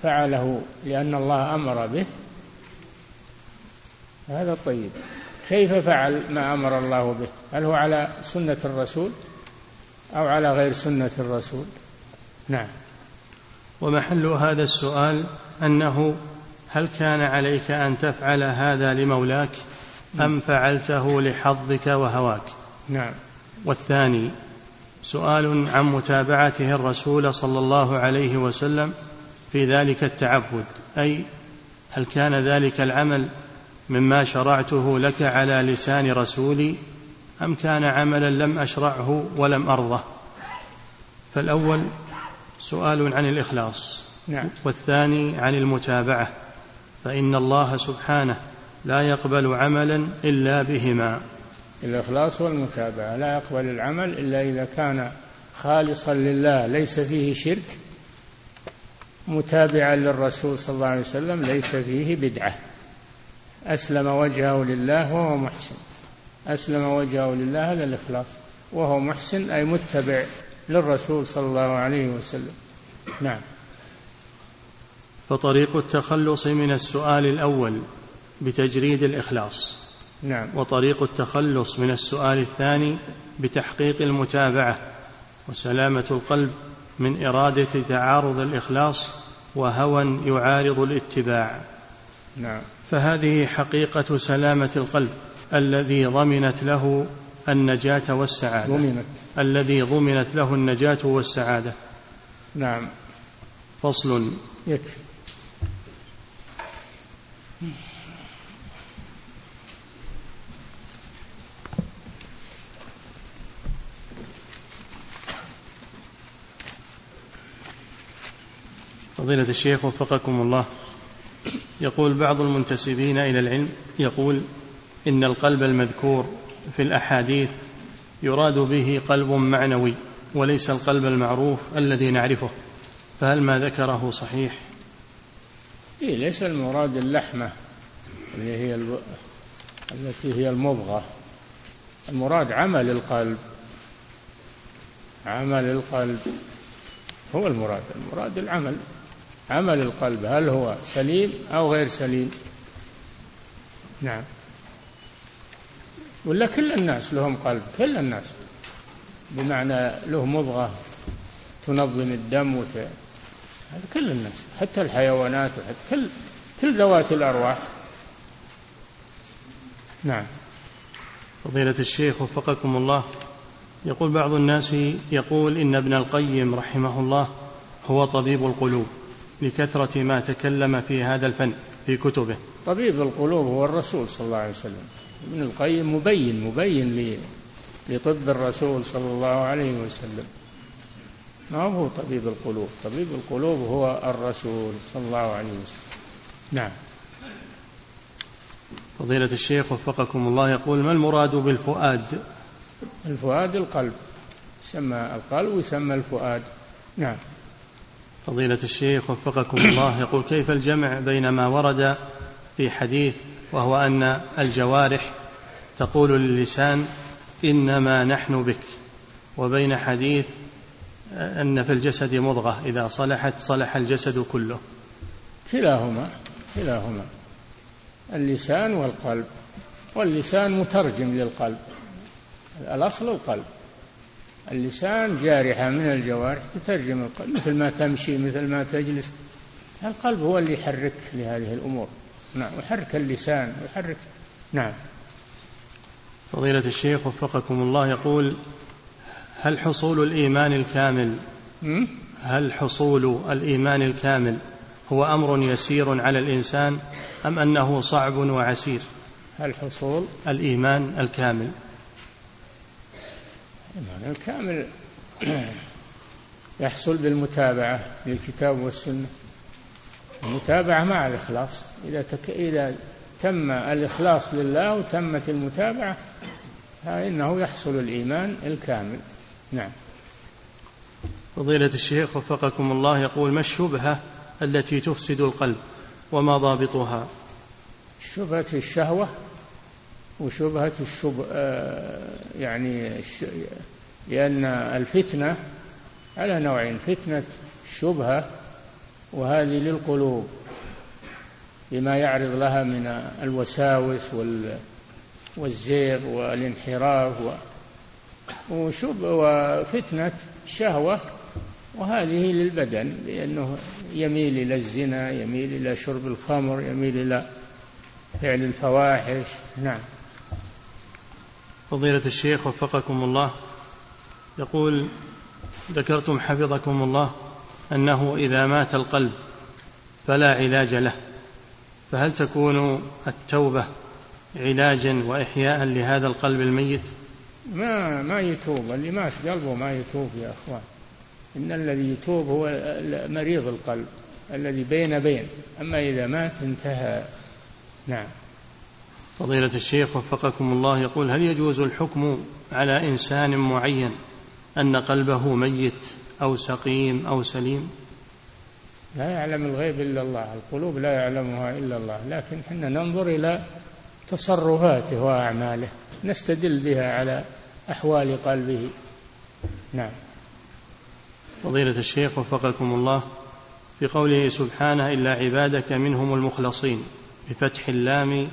فعله لأن الله أمر به هذا طيب كيف فعل ما أمر الله به؟ هل هو على سنة الرسول أو على غير سنة الرسول؟ نعم. ومحل هذا السؤال أنه هل كان عليك أن تفعل هذا لمولاك أم فعلته لحظك وهواك؟ نعم. والثاني سؤال عن متابعته الرسول صلى الله عليه وسلم في ذلك التعبد أي هل كان ذلك العمل مما شرعته لك على لسان رسولي أم كان عملا لم أشرعه ولم أرضه؟ فالأول سؤال عن الإخلاص نعم. والثاني عن المتابعة فإن الله سبحانه لا يقبل عملا إلا بهما. الإخلاص والمتابعة لا يقبل العمل إلا إذا كان خالصا لله ليس فيه شرك متابعا للرسول صلى الله عليه وسلم ليس فيه بدعة. أسلم وجهه لله وهو محسن. أسلم وجهه لله هذا الإخلاص. وهو محسن أي متبع للرسول صلى الله عليه وسلم. نعم. فطريق التخلص من السؤال الأول بتجريد الإخلاص. نعم. وطريق التخلص من السؤال الثاني بتحقيق المتابعة وسلامة القلب من إرادة تعارض الإخلاص وهوى يعارض الاتباع. نعم. فهذه حقيقة سلامة القلب الذي ضمنت له النجاة والسعادة. ضمنت. الذي ضمنت له النجاة والسعادة. نعم. فصل. يكفي. فضيلة الشيخ وفقكم الله. يقول بعض المنتسبين إلى العلم يقول إن القلب المذكور في الأحاديث يراد به قلب معنوي وليس القلب المعروف الذي نعرفه. فهل ما ذكره صحيح؟ إيه ليس المراد اللحمة اللي هي الب... التي هي المضغة. المراد عمل القلب. عمل القلب هو المراد المراد العمل. عمل القلب هل هو سليم أو غير سليم؟ نعم. ولا كل الناس لهم قلب كل الناس. بمعنى له مضغة تنظم الدم وت... كل الناس حتى الحيوانات وحتى كل كل ذوات الأرواح. نعم. فضيلة الشيخ وفقكم الله يقول بعض الناس يقول إن ابن القيم رحمه الله هو طبيب القلوب. لكثرة ما تكلم في هذا الفن في كتبه. طبيب القلوب هو الرسول صلى الله عليه وسلم. ابن القيم مبين مبين لطب الرسول صلى الله عليه وسلم. ما هو طبيب القلوب؟ طبيب القلوب هو الرسول صلى الله عليه وسلم. نعم. فضيلة الشيخ وفقكم الله يقول ما المراد بالفؤاد؟ الفؤاد القلب. يسمى القلب ويسمى الفؤاد. نعم. فضيلة الشيخ وفقكم الله. يقول كيف الجمع بين ما ورد في حديث وهو أن الجوارح تقول للسان إنما نحن بك وبين حديث أن في الجسد مضغة إذا صلحت صلح الجسد كله؟ كلاهما كلاهما. اللسان والقلب. واللسان مترجم للقلب. الأصل القلب. اللسان جارحة من الجوارح تترجم القلب مثل ما تمشي مثل ما تجلس. القلب هو اللي يحرك لهذه الأمور. نعم يحرك اللسان يحرك. نعم. فضيلة الشيخ وفقكم الله يقول هل حصول الإيمان الكامل؟ هل حصول الإيمان الكامل هو أمر يسير على الإنسان أم أنه صعب وعسير؟ هل حصول؟ الإيمان الكامل. الإيمان الكامل يحصل بالمتابعة للكتاب والسنة. المتابعة مع الإخلاص. إذا تك... إذا تم الإخلاص لله وتمت المتابعة فإنه يحصل الإيمان الكامل. نعم. فضيلة الشيخ وفقكم الله يقول ما الشبهة التي تفسد القلب وما ضابطها؟ شبهة الشهوة وشبهة الشب آه، يعني لأن الفتنة على نوعين فتنة الشبهة وهذه للقلوب بما يعرض لها من الوساوس والزيغ والانحراف وشب وفتنة الشهوة وهذه للبدن لأنه يميل إلى الزنا يميل إلى شرب الخمر يميل إلى فعل الفواحش. نعم. فضيلة الشيخ وفقكم الله. يقول ذكرتم حفظكم الله أنه إذا مات القلب فلا علاج له. فهل تكون التوبة علاجا وإحياء لهذا القلب الميت؟ ما ما يتوب. اللي مات قلبه ما يتوب يا أخوان. إن الذي يتوب هو مريض القلب الذي بين بين. أما إذا مات انتهى. نعم. فضيلة الشيخ وفقكم الله يقول هل يجوز الحكم على إنسان معين أن قلبه ميت أو سقيم أو سليم؟ لا يعلم الغيب إلا الله القلوب لا يعلمها إلا الله لكن حنا ننظر إلى تصرفاته وأعماله نستدل بها على أحوال قلبه. نعم. فضيلة الشيخ وفقكم الله في قوله سبحانه إلا عبادك منهم المخلصين بفتح اللام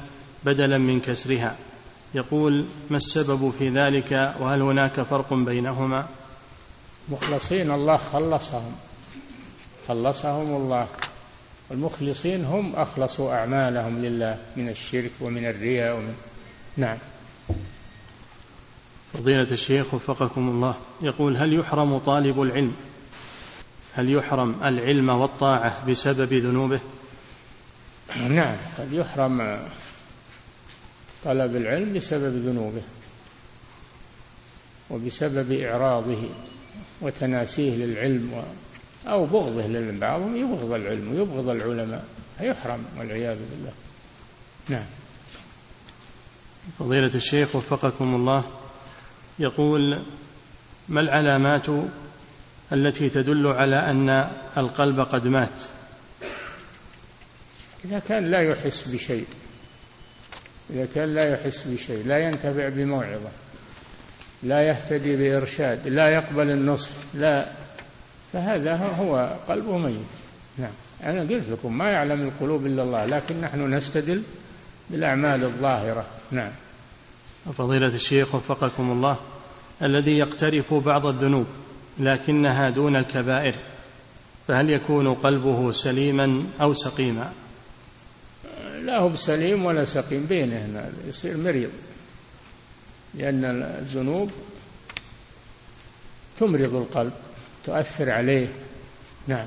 بدلا من كسرها. يقول ما السبب في ذلك وهل هناك فرق بينهما؟ مخلصين الله خلصهم. خلصهم الله. المخلصين هم أخلصوا أعمالهم لله من الشرك ومن الرياء ومن نعم. فضيلة الشيخ وفقكم الله. يقول هل يحرم طالب العلم هل يحرم العلم والطاعة بسبب ذنوبه؟ نعم قد يحرم طلب العلم بسبب ذنوبه وبسبب إعراضه وتناسيه للعلم و أو بغضه للعلم. بعضهم يبغض العلم ويبغض العلماء فيحرم والعياذ بالله. نعم. فضيلة الشيخ وفقكم الله يقول ما العلامات التي تدل على أن القلب قد مات؟ إذا كان لا يحس بشيء إذا كان لا يحس بشيء لا ينتفع بموعظة لا يهتدي بإرشاد لا يقبل النصح لا. فهذا هو قلبه ميت. نعم. أنا قلت لكم ما يعلم القلوب إلا الله لكن نحن نستدل بالأعمال الظاهرة. نعم. فضيلة الشيخ وفقكم الله الذي يقترف بعض الذنوب لكنها دون الكبائر فهل يكون قلبه سليما أو سقيما؟ لا هو بسليم ولا سقيم بينه هنا يصير مريض. لأن الذنوب تمرض القلب تؤثر عليه. نعم.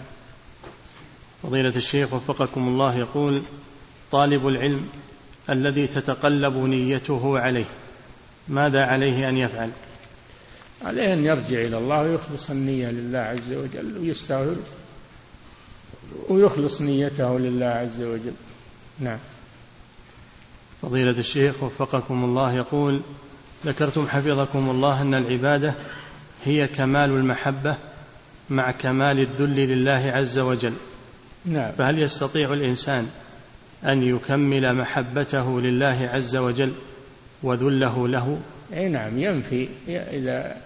فضيلة الشيخ وفقكم الله يقول طالب العلم الذي تتقلب نيته عليه ماذا عليه أن يفعل؟ عليه أن يرجع إلى الله ويخلص النية لله عز وجل ويستغفر ويخلص نيته لله عز وجل. نعم. فضيلة الشيخ وفقكم الله يقول ذكرتم حفظكم الله أن العبادة هي كمال المحبة مع كمال الذل لله عز وجل. نعم. فهل يستطيع الإنسان أن يكمل محبته لله عز وجل وذله له؟ أي نعم ينفي. إذا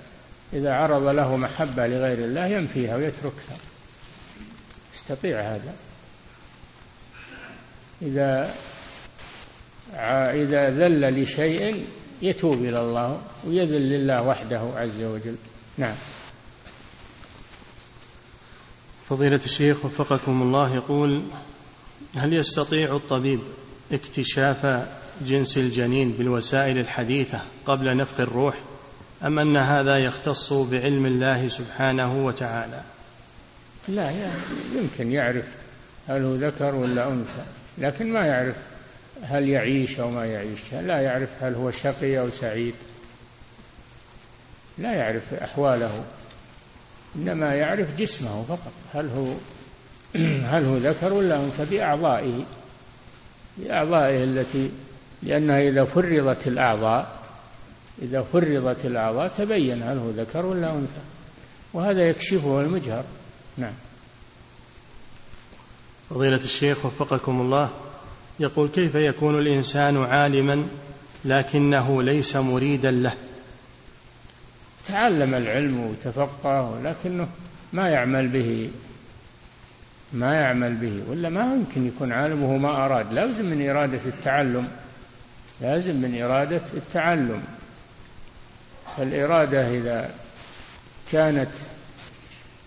إذا عرض له محبة لغير الله ينفيها ويتركها. يستطيع هذا. إذا إذا ذل لشيء يتوب إلى الله ويذل لله وحده عز وجل. نعم. فضيلة الشيخ وفقكم الله يقول هل يستطيع الطبيب اكتشاف جنس الجنين بالوسائل الحديثة قبل نفخ الروح أم أن هذا يختص بعلم الله سبحانه وتعالى؟ لا يمكن يعرف هل هو ذكر ولا أنثى. لكن ما يعرف هل يعيش أو ما يعيش. لا يعرف هل هو شقي أو سعيد. لا يعرف أحواله. إنما يعرف جسمه فقط. هل هو هل هو ذكر ولا أنثى؟ بأعضائه. بأعضائه التي لأنها إذا فرضت الأعضاء إذا فرضت الأعضاء تبين هل هو ذكر ولا أنثى. وهذا يكشفه المجهر. نعم. فضيلة الشيخ وفقكم الله يقول كيف يكون الإنسان عالما لكنه ليس مريدا له؟ تعلم العلم وتفقه لكنه ما يعمل به ما يعمل به ولا ما يمكن يكون عالم وهو ما أراد. لازم من إرادة التعلم لازم من إرادة التعلم. فالإرادة إذا كانت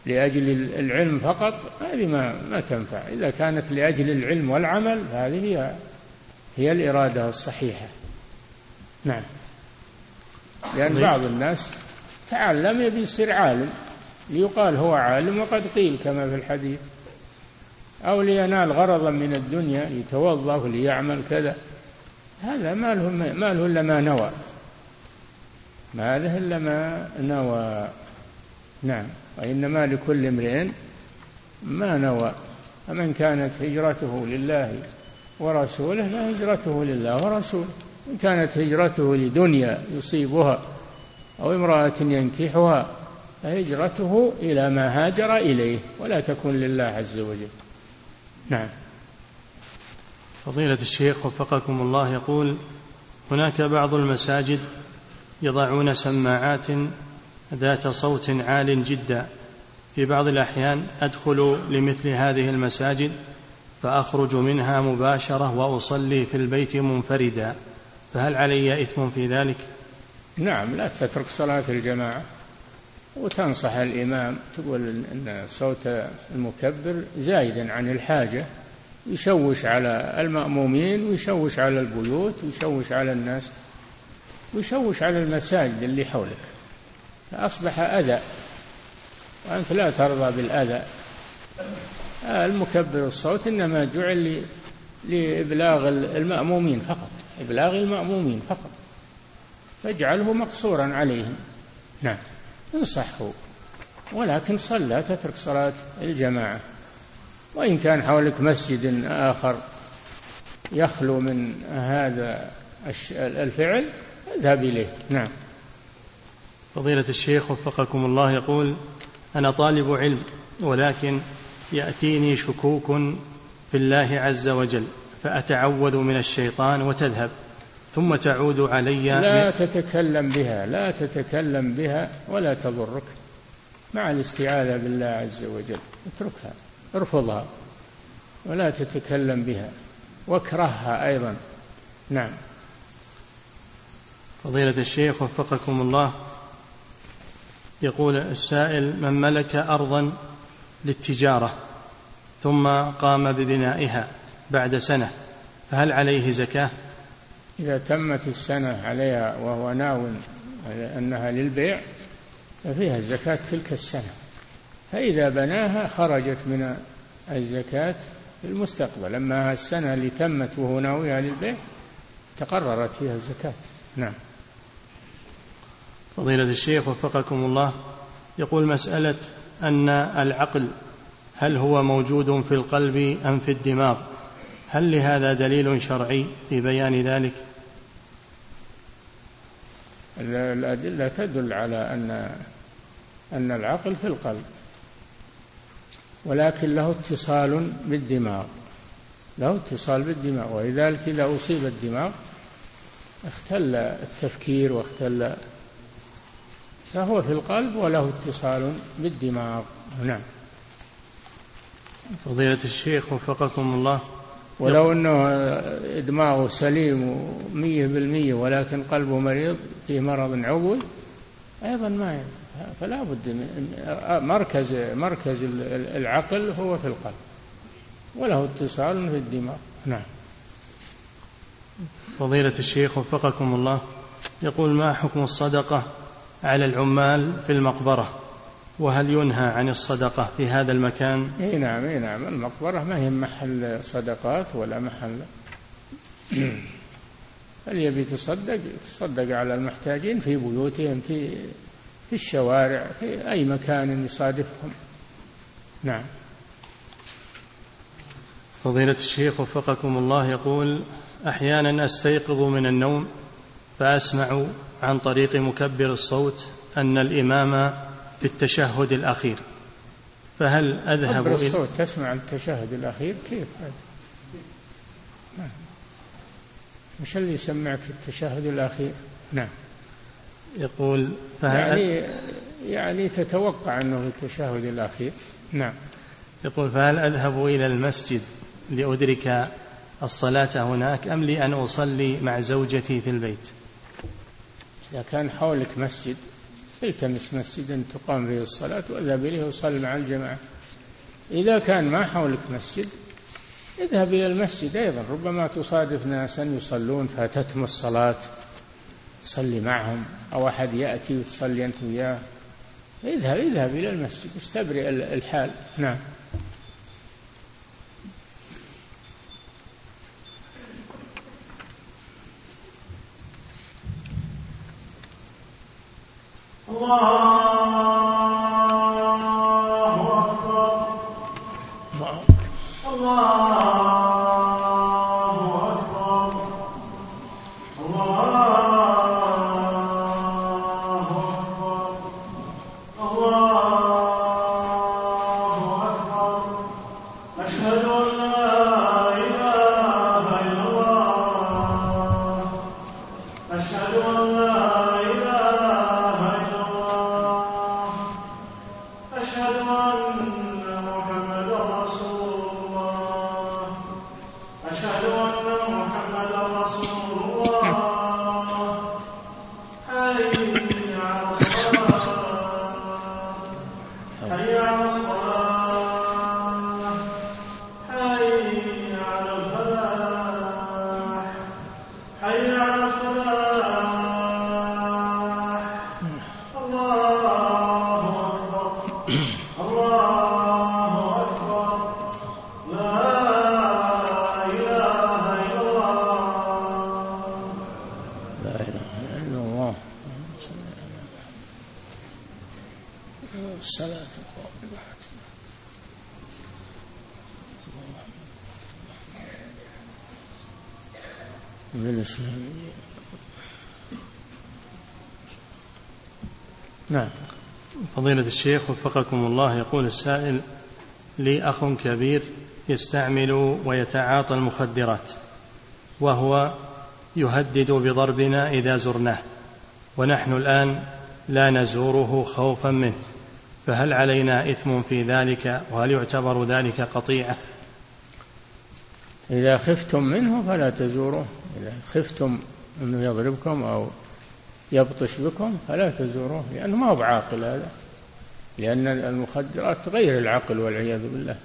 لأجل العلم فقط هذه ما ما تنفع. إذا كانت لأجل العلم والعمل هذه هي هي الإرادة الصحيحة. نعم. لأن بعض الناس تعلم يبي يصير عالم. ليقال هو عالم وقد قيل كما في الحديث. أو لينال غرضا من الدنيا يتوظف ليعمل كذا. هذا ما له ما له إلا ما نوى. ما له إلا ما نوى. نعم. وإنما لكل امرئ ما نوى. فمن كانت هجرته لله ورسوله فهجرته لله ورسوله. إن كانت هجرته لدنيا يصيبها أو امرأة ينكحها فهجرته إلى ما هاجر إليه ولا تكن لله عز وجل. نعم. فضيلة الشيخ وفقكم الله يقول هناك بعض المساجد يضعون سماعات ذات صوت عال جدا. في بعض الأحيان أدخل لمثل هذه المساجد فأخرج منها مباشرة وأصلي في البيت منفردا. فهل علي إثم في ذلك؟ نعم لا تترك صلاة الجماعة. وتنصح الإمام تقول أن صوت المكبر زايدا عن الحاجة يشوش على المأمومين ويشوش على البيوت ويشوش على الناس ويشوش على المساجد اللي حولك. فأصبح أذى. وأنت لا ترضى بالأذى. المكبر الصوت إنما جعل لإبلاغ المأمومين فقط. إبلاغ المأمومين فقط. فاجعله مقصورا عليهم. نعم. انصحه ولكن صل لا تترك صلاة الجماعة. وإن كان حولك مسجد آخر يخلو من هذا الفعل اذهب إليه. نعم. فضيلة الشيخ وفقكم الله يقول أنا طالب علم ولكن يأتيني شكوك في الله عز وجل فأتعوذ من الشيطان وتذهب ثم تعود علي لا تتكلم بها لا تتكلم بها ولا تضرك مع الاستعاذة بالله عز وجل اتركها ارفضها ولا تتكلم بها واكرهها أيضا. نعم. فضيلة الشيخ وفقكم الله يقول السائل من ملك أرضا للتجارة ثم قام ببنائها بعد سنة فهل عليه زكاة؟ إذا تمت السنة عليها وهو ناو أنها للبيع ففيها زكاة تلك السنة فإذا بناها خرجت من الزكاة في المستقبل أما السنة اللي تمت وهو ناويها للبيع تقررت فيها الزكاة نعم فضيلة الشيخ وفقكم الله يقول مسألة أن العقل هل هو موجود في القلب أم في الدماغ؟ هل لهذا دليل شرعي في بيان ذلك؟ الأدلة تدل على أن أن العقل في القلب ولكن له اتصال بالدماغ له اتصال بالدماغ ولذلك إذا أصيب الدماغ اختل التفكير واختل فهو في القلب وله اتصال بالدماغ. نعم. فضيلة الشيخ وفقكم الله. ولو أنه دماغه سليم مية بالمية ولكن قلبه مريض فيه مرض عضوي أيضا ما فلا بد مركز مركز العقل هو في القلب. وله اتصال في الدماغ. نعم. فضيلة الشيخ وفقكم الله. يقول ما حكم الصدقة؟ على العمال في المقبرة وهل ينهى عن الصدقة في هذا المكان؟ إي نعم إي نعم. المقبرة ما هي محل صدقات ولا محل. هل يبي يتصدق؟ يتصدق على المحتاجين في بيوتهم في في الشوارع في أي مكان يصادفهم. نعم. فضيلة الشيخ وفقكم الله يقول أحيانا أستيقظ من النوم فأسمع عن طريق مكبر الصوت أن الإمام في التشهد الأخير. فهل أذهب إلى الصوت تسمع التشهد الأخير؟ كيف؟ هذا. مش اللي يسمعك في التشهد الأخير؟ نعم. يقول فهل يعني يعني تتوقع أنه في التشهد الأخير. نعم. يقول فهل أذهب إلى المسجد لأدرك الصلاة هناك أم لأن أصلي مع زوجتي في البيت؟ إذا كان حولك مسجد التمس مسجدا تقام فيه الصلاة واذهب إليه وصل مع الجماعة. إذا كان ما حولك مسجد اذهب إلى المسجد أيضا. ربما تصادف ناسا يصلون فاتتهم الصلاة صلي معهم أو أحد يأتي وتصلي أنت وياه. اذهب اذهب إلى المسجد استبرئ الحال. نعم. الله نعم فضيلة الشيخ وفقكم الله يقول السائل لي أخ كبير يستعمل ويتعاطى المخدرات وهو يهدد بضربنا إذا زرناه ونحن الآن لا نزوره خوفا منه فهل علينا إثم في ذلك؟ وهل يعتبر ذلك قطيعة؟ إذا خفتم منه فلا تزوروه إذا خفتم أنه يضربكم أو يبطش بكم فلا تزوروه لأنه ما هو بعاقل هذا. لأن المخدرات تغير العقل والعياذ بالله.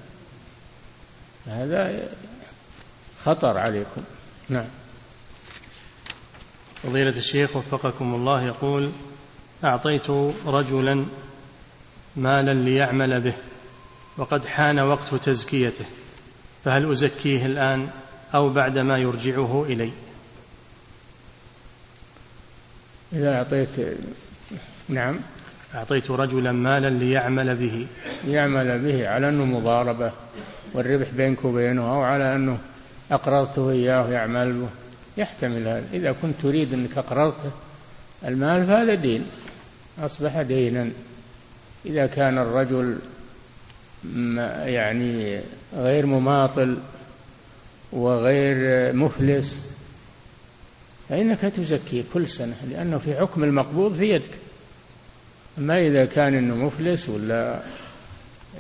هذا خطر عليكم. نعم. فضيلة الشيخ وفقكم الله يقول أعطيت رجلا مالا ليعمل به وقد حان وقت تزكيته فهل أزكيه الآن أو بعدما يرجعه إلي؟ إذا أعطيت نعم. أعطيت رجلا مالا ليعمل به. يعمل به على أنه مضاربة والربح بينك وبينه أو على أنه أقرضته إياه يعمل به. يحتمل هذا. إذا كنت تريد أنك أقرضته المال فهذا دين. أصبح دينا. إذا كان الرجل يعني غير مماطل وغير مفلس فإنك تزكيه كل سنة لأنه في حكم المقبوض في يدك. أما إذا كان إنه مفلس ولا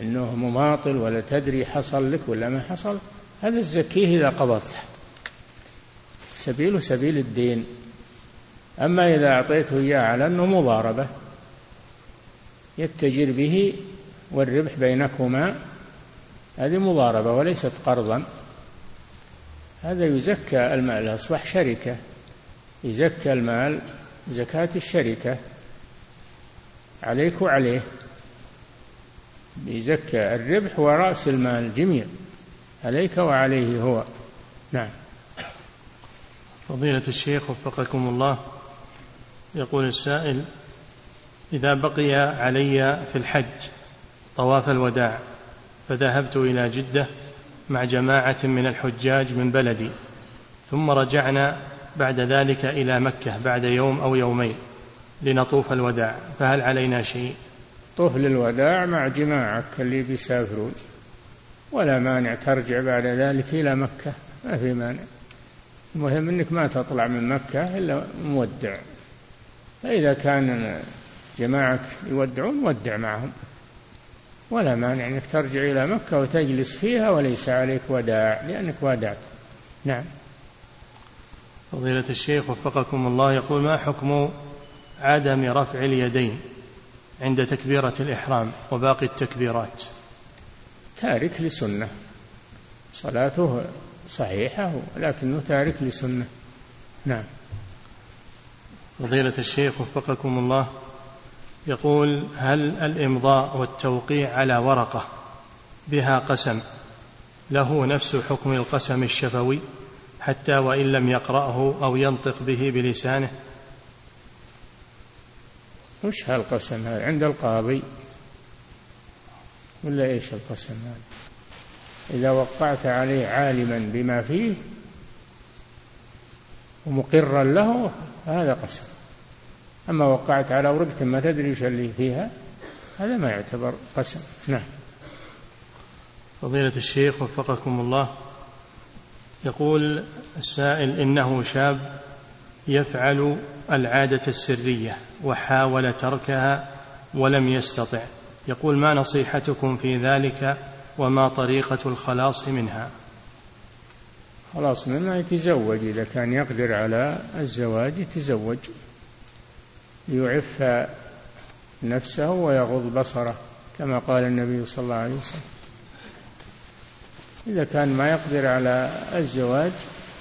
إنه مماطل ولا تدري حصل لك ولا ما حصل هذا الزكيه إذا قبضته سبيله سبيل الدين. أما إذا أعطيته إياه على أنه مضاربة يتجر به والربح بينكما هذه مضاربة وليست قرضا. هذا يزكى المال أصبح شركة يزكى المال زكاة الشركة. عليك وعليه. يزكى الربح ورأس المال جميع. عليك وعليه هو. نعم. فضيلة الشيخ وفقكم الله يقول السائل إذا بقي علي في الحج طواف الوداع فذهبت إلى جدة مع جماعة من الحجاج من بلدي ثم رجعنا بعد ذلك إلى مكة بعد يوم أو يومين. لنطوف الوداع فهل علينا شيء؟ طوف للوداع مع جماعك اللي بيسافرون. ولا مانع ترجع بعد ذلك إلى مكة ما في مانع. المهم أنك ما تطلع من مكة إلا مودع. فإذا كان جماعك يودعون ودع معهم. ولا مانع أنك ترجع إلى مكة وتجلس فيها وليس عليك وداع لأنك ودعت. نعم. فضيلة الشيخ وفقكم الله يقول ما حكم عدم رفع اليدين عند تكبيرة الإحرام وباقي التكبيرات. تارك لسنة. صلاته صحيحة ولكنه تارك لسنة. نعم. فضيلة الشيخ وفقكم الله يقول هل الإمضاء والتوقيع على ورقة بها قسم؟ له نفس حكم القسم الشفوي حتى وإن لم يقرأه أو ينطق به بلسانه. وش هالقسم هذا؟ عند القاضي ولا إيش القسم هذا؟ إذا وقعت عليه عالما بما فيه ومقرا له هذا قسم. أما وقعت على ورقة ما تدري وش اللي فيها هذا ما يعتبر قسم. نعم. فضيلة الشيخ وفقكم الله يقول السائل إنه شاب يفعل العادة السرية وحاول تركها ولم يستطع. يقول ما نصيحتكم في ذلك وما طريقة الخلاص منها؟ خلاص منها يتزوج إذا كان يقدر على الزواج يتزوج. ليعف نفسه ويغض بصره كما قال النبي صلى الله عليه وسلم. إذا كان ما يقدر على الزواج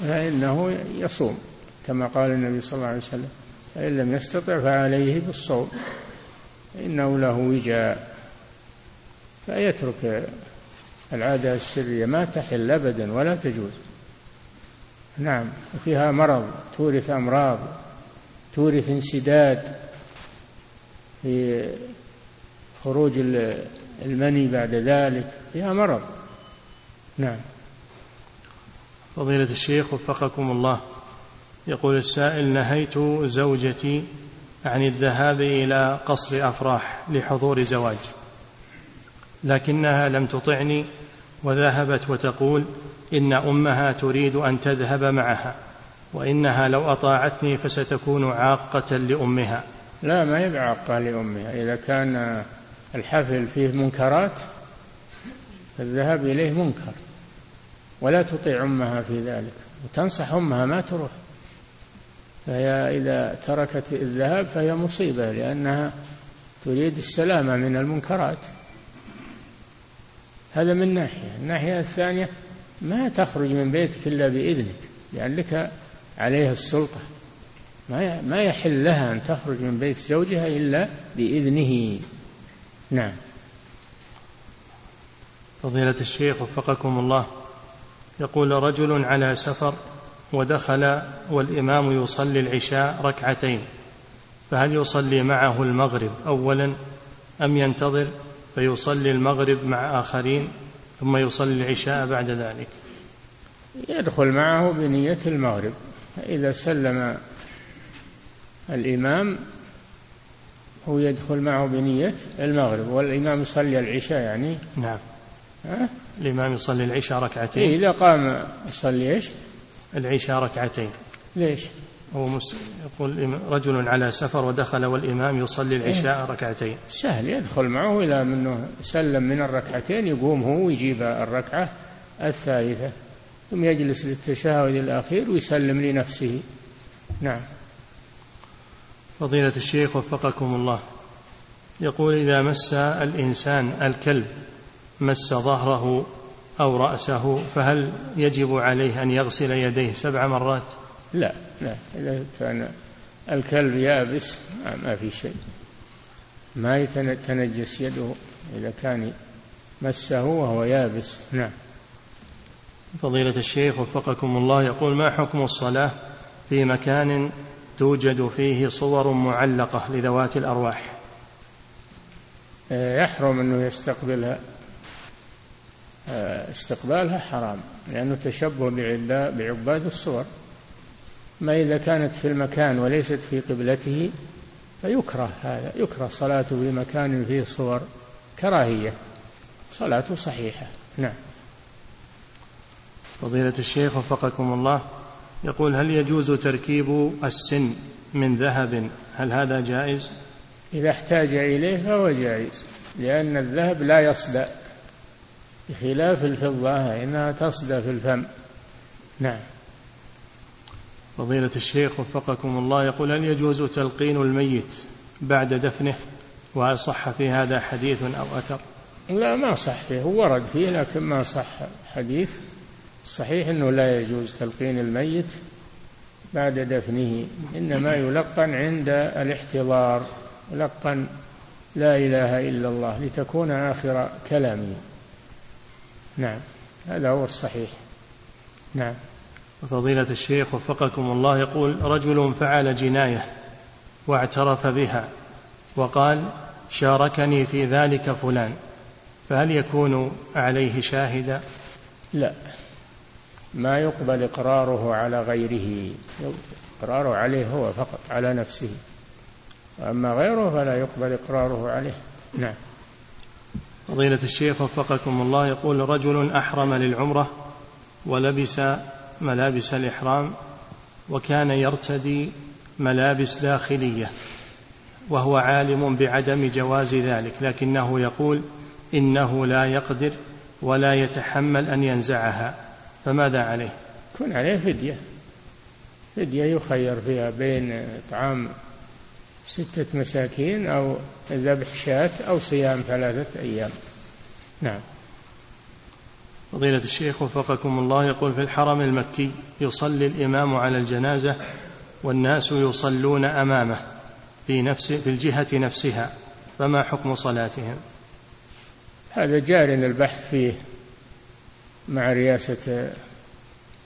فإنه يصوم. كما قال النبي صلى الله عليه وسلم فإن لم يستطع فعليه بالصوم إنه له وجاء فيترك العادة السرية ما تحل أبدا ولا تجوز. نعم وفيها مرض تورث أمراض تورث انسداد في خروج المني بعد ذلك فيها مرض. نعم. فضيلة الشيخ وفقكم الله. يقول السائل نهيت زوجتي عن الذهاب إلى قصر أفراح لحضور زواج لكنها لم تطعني وذهبت وتقول إن أمها تريد أن تذهب معها وإنها لو أطاعتني فستكون عاقة لأمها. لا ما هي بعاقة لأمها. إذا كان الحفل فيه منكرات فالذهاب إليه منكر ولا تطيع أمها في ذلك وتنصح أمها ما تروح. فهي إذا تركت الذهاب فهي مصيبة لأنها تريد السلامة من المنكرات. هذا من ناحية. الناحية الثانية ما تخرج من بيتك إلا بإذنك لأن لك عليها السلطة. ما ما يحل لها أن تخرج من بيت زوجها إلا بإذنه. نعم. فضيلة الشيخ وفقكم الله يقول رجل على سفر ودخل والإمام يصلي العشاء ركعتين فهل يصلي معه المغرب أولا أم ينتظر فيصلي المغرب مع آخرين ثم يصلي العشاء بعد ذلك؟ يدخل معه بنية المغرب. فإذا سلم الإمام هو يدخل معه بنية المغرب والإمام يصلي العشاء يعني؟ نعم. ها؟ الإمام يصلي العشاء ركعتين. إيه إذا قام يصلي إيش؟ العشاء ركعتين. ليش؟ هو مس... يقول رجل على سفر ودخل والإمام يصلي العشاء إيه؟ ركعتين. سهل يدخل معه إلى منه سلم من الركعتين يقوم هو ويجيب الركعة الثالثة ثم يجلس للتشهد الأخير ويسلم لنفسه. نعم. فضيلة الشيخ وفقكم الله. يقول إذا مس الإنسان الكلب مس ظهره أو رأسه فهل يجب عليه أن يغسل يديه سبع مرات؟ لا لا إذا كان الكلب يابس ما في شيء. ما يتنجس يده إذا كان مسه وهو يابس. نعم. فضيلة الشيخ وفقكم الله يقول ما حكم الصلاة في مكان توجد فيه صور معلقة لذوات الأرواح؟ آه، يحرم أنه يستقبلها. استقبالها حرام لأنه تشبه بعباد الصور. ما إذا كانت في المكان وليست في قبلته فيكره هذا يكره صلاته في مكان فيه صور كراهية. صلاته صحيحة. نعم. فضيلة الشيخ وفقكم الله يقول هل يجوز تركيب السن من ذهب؟ هل هذا جائز؟ إذا احتاج إليه فهو جائز لأن الذهب لا يصدأ. بخلاف الفضة إنها تصدأ في الفم. نعم. فضيلة الشيخ وفقكم الله يقول هل يجوز تلقين الميت بعد دفنه؟ وهل صح في هذا حديث أو أثر؟ لا ما صح فيه. هو ورد فيه لكن ما صح حديث. صحيح أنه لا يجوز تلقين الميت بعد دفنه إنما يلقن عند الاحتضار يلقن لا إله إلا الله لتكون آخر كلامه. نعم. هذا هو الصحيح. نعم. فضيلة الشيخ وفقكم الله يقول رجل فعل جناية واعترف بها وقال شاركني في ذلك فلان فهل يكون عليه شاهدا لا. ما يقبل إقراره على غيره. إقراره عليه هو فقط على نفسه. أما غيره فلا يقبل إقراره عليه. نعم. فضيلة الشيخ وفقكم الله يقول رجل أحرم للعمرة ولبس ملابس الإحرام وكان يرتدي ملابس داخلية وهو عالم بعدم جواز ذلك لكنه يقول إنه لا يقدر ولا يتحمل أن ينزعها فماذا عليه؟ يكون عليه فدية فدية يخير فيها بين إطعام ستة مساكين أو ذبح شاة أو صيام ثلاثة أيام. نعم. فضيلة الشيخ وفقكم الله يقول في الحرم المكي يصلي الإمام على الجنازة والناس يصلون أمامه في نفس في الجهة نفسها فما حكم صلاتهم؟ هذا جار البحث فيه مع رئاسة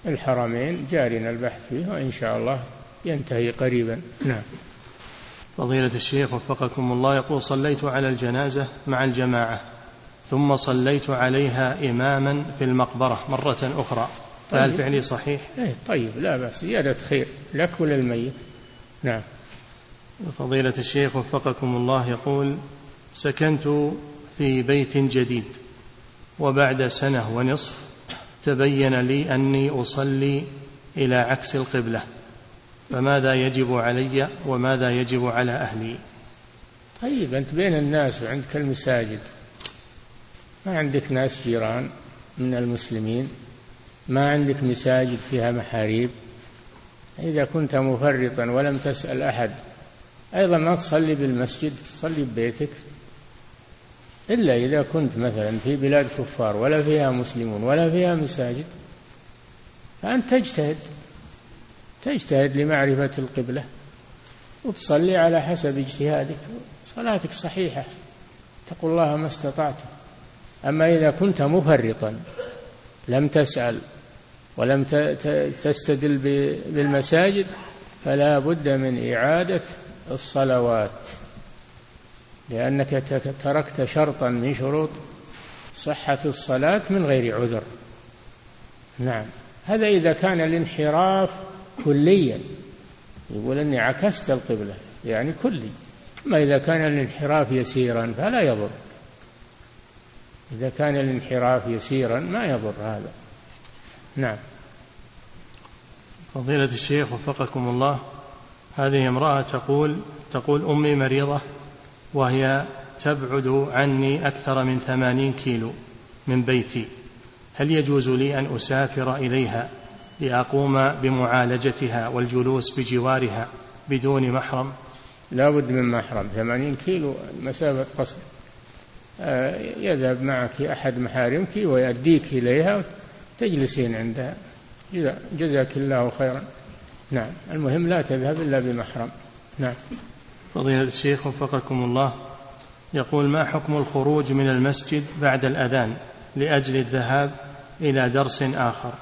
الحرمين جارنا البحث فيه وإن شاء الله ينتهي قريبا. نعم. فضيلة الشيخ وفقكم الله يقول صليت على الجنازة مع الجماعة ثم صليت عليها إماما في المقبرة مرة أخرى فهل طيب. فعلي صحيح؟ إيه طيب لا بأس زيادة خير لك وللميت نعم فضيلة الشيخ وفقكم الله يقول سكنت في بيت جديد وبعد سنة ونصف تبين لي أني أصلي إلى عكس القبلة فماذا يجب علي وماذا يجب على أهلي؟ طيب أنت بين الناس وعندك المساجد ما عندك ناس جيران من المسلمين؟ ما عندك مساجد فيها محاريب؟ إذا كنت مفرطا ولم تسأل أحد أيضا ما تصلي بالمسجد تصلي ببيتك. إلا إذا كنت مثلا في بلاد كفار ولا فيها مسلمون ولا فيها مساجد فأنت تجتهد. تجتهد لمعرفة القبلة وتصلي على حسب اجتهادك. صلاتك صحيحة تقول الله ما استطعت أما إذا كنت مفرطا لم تسأل ولم تستدل بالمساجد فلا بد من إعادة الصلوات لأنك تركت شرطا من شروط صحة الصلاة من غير عذر. نعم. هذا إذا كان الانحراف كليا. يقول أني عكست القبلة يعني كلي. أما إذا كان الانحراف يسيرا فلا يضر. إذا كان الانحراف يسيرا ما يضر هذا. نعم. فضيلة الشيخ وفقكم الله هذه امرأة تقول تقول أمي مريضة وهي تبعد عني أكثر من ثمانين كيلو من بيتي. هل يجوز لي أن أسافر إليها؟ لأقوم بمعالجتها والجلوس بجوارها بدون محرم. لا بد من محرم. ثمانين كيلو مسافة قصر. آه، يذهب معك أحد محارمك ويأديك إليها تجلسين عندها. جزاك الله خيرا. نعم. المهم لا تذهب إلا بمحرم. نعم. فضيلة الشيخ وفقكم الله. يقول ما حكم الخروج من المسجد بعد الأذان لأجل الذهاب إلى درس آخر؟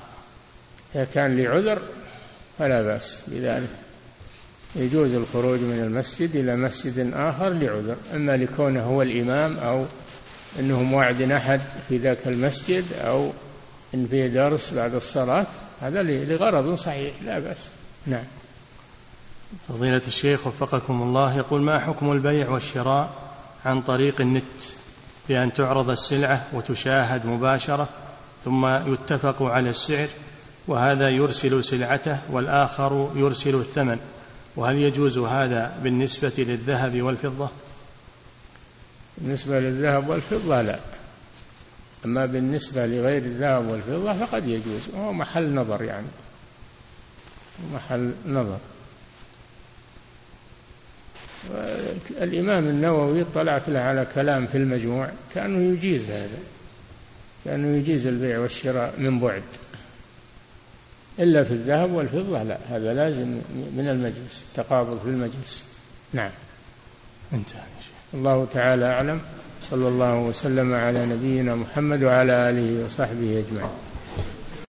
إذا كان لعذر فلا بأس. بذلك يجوز الخروج من المسجد إلى مسجد آخر لعذر. أما لكونه هو الإمام أو أنه موعد أحد في ذاك المسجد أو إن فيه درس بعد الصلاة هذا لغرض صحيح لا بأس. نعم. فضيلة الشيخ وفقكم الله يقول ما حكم البيع والشراء عن طريق النت بأن تعرض السلعة وتشاهد مباشرة ثم يتفق على السعر وهذا يرسل سلعته والآخر يرسل الثمن. وهل يجوز هذا بالنسبة للذهب والفضة؟ بالنسبة للذهب والفضة لا. أما بالنسبة لغير الذهب والفضة فقد يجوز. وهو محل نظر يعني. محل نظر. الإمام النووي طلعت له على كلام في المجموع كأنه يجيز هذا. كأنه يجيز البيع والشراء من بعد. إلا في الذهب والفضة لا هذا لازم من المجلس تقابض في المجلس. نعم. انتهى الله تعالى أعلم صلى الله وسلم على نبينا محمد وعلى آله وصحبه أجمعين.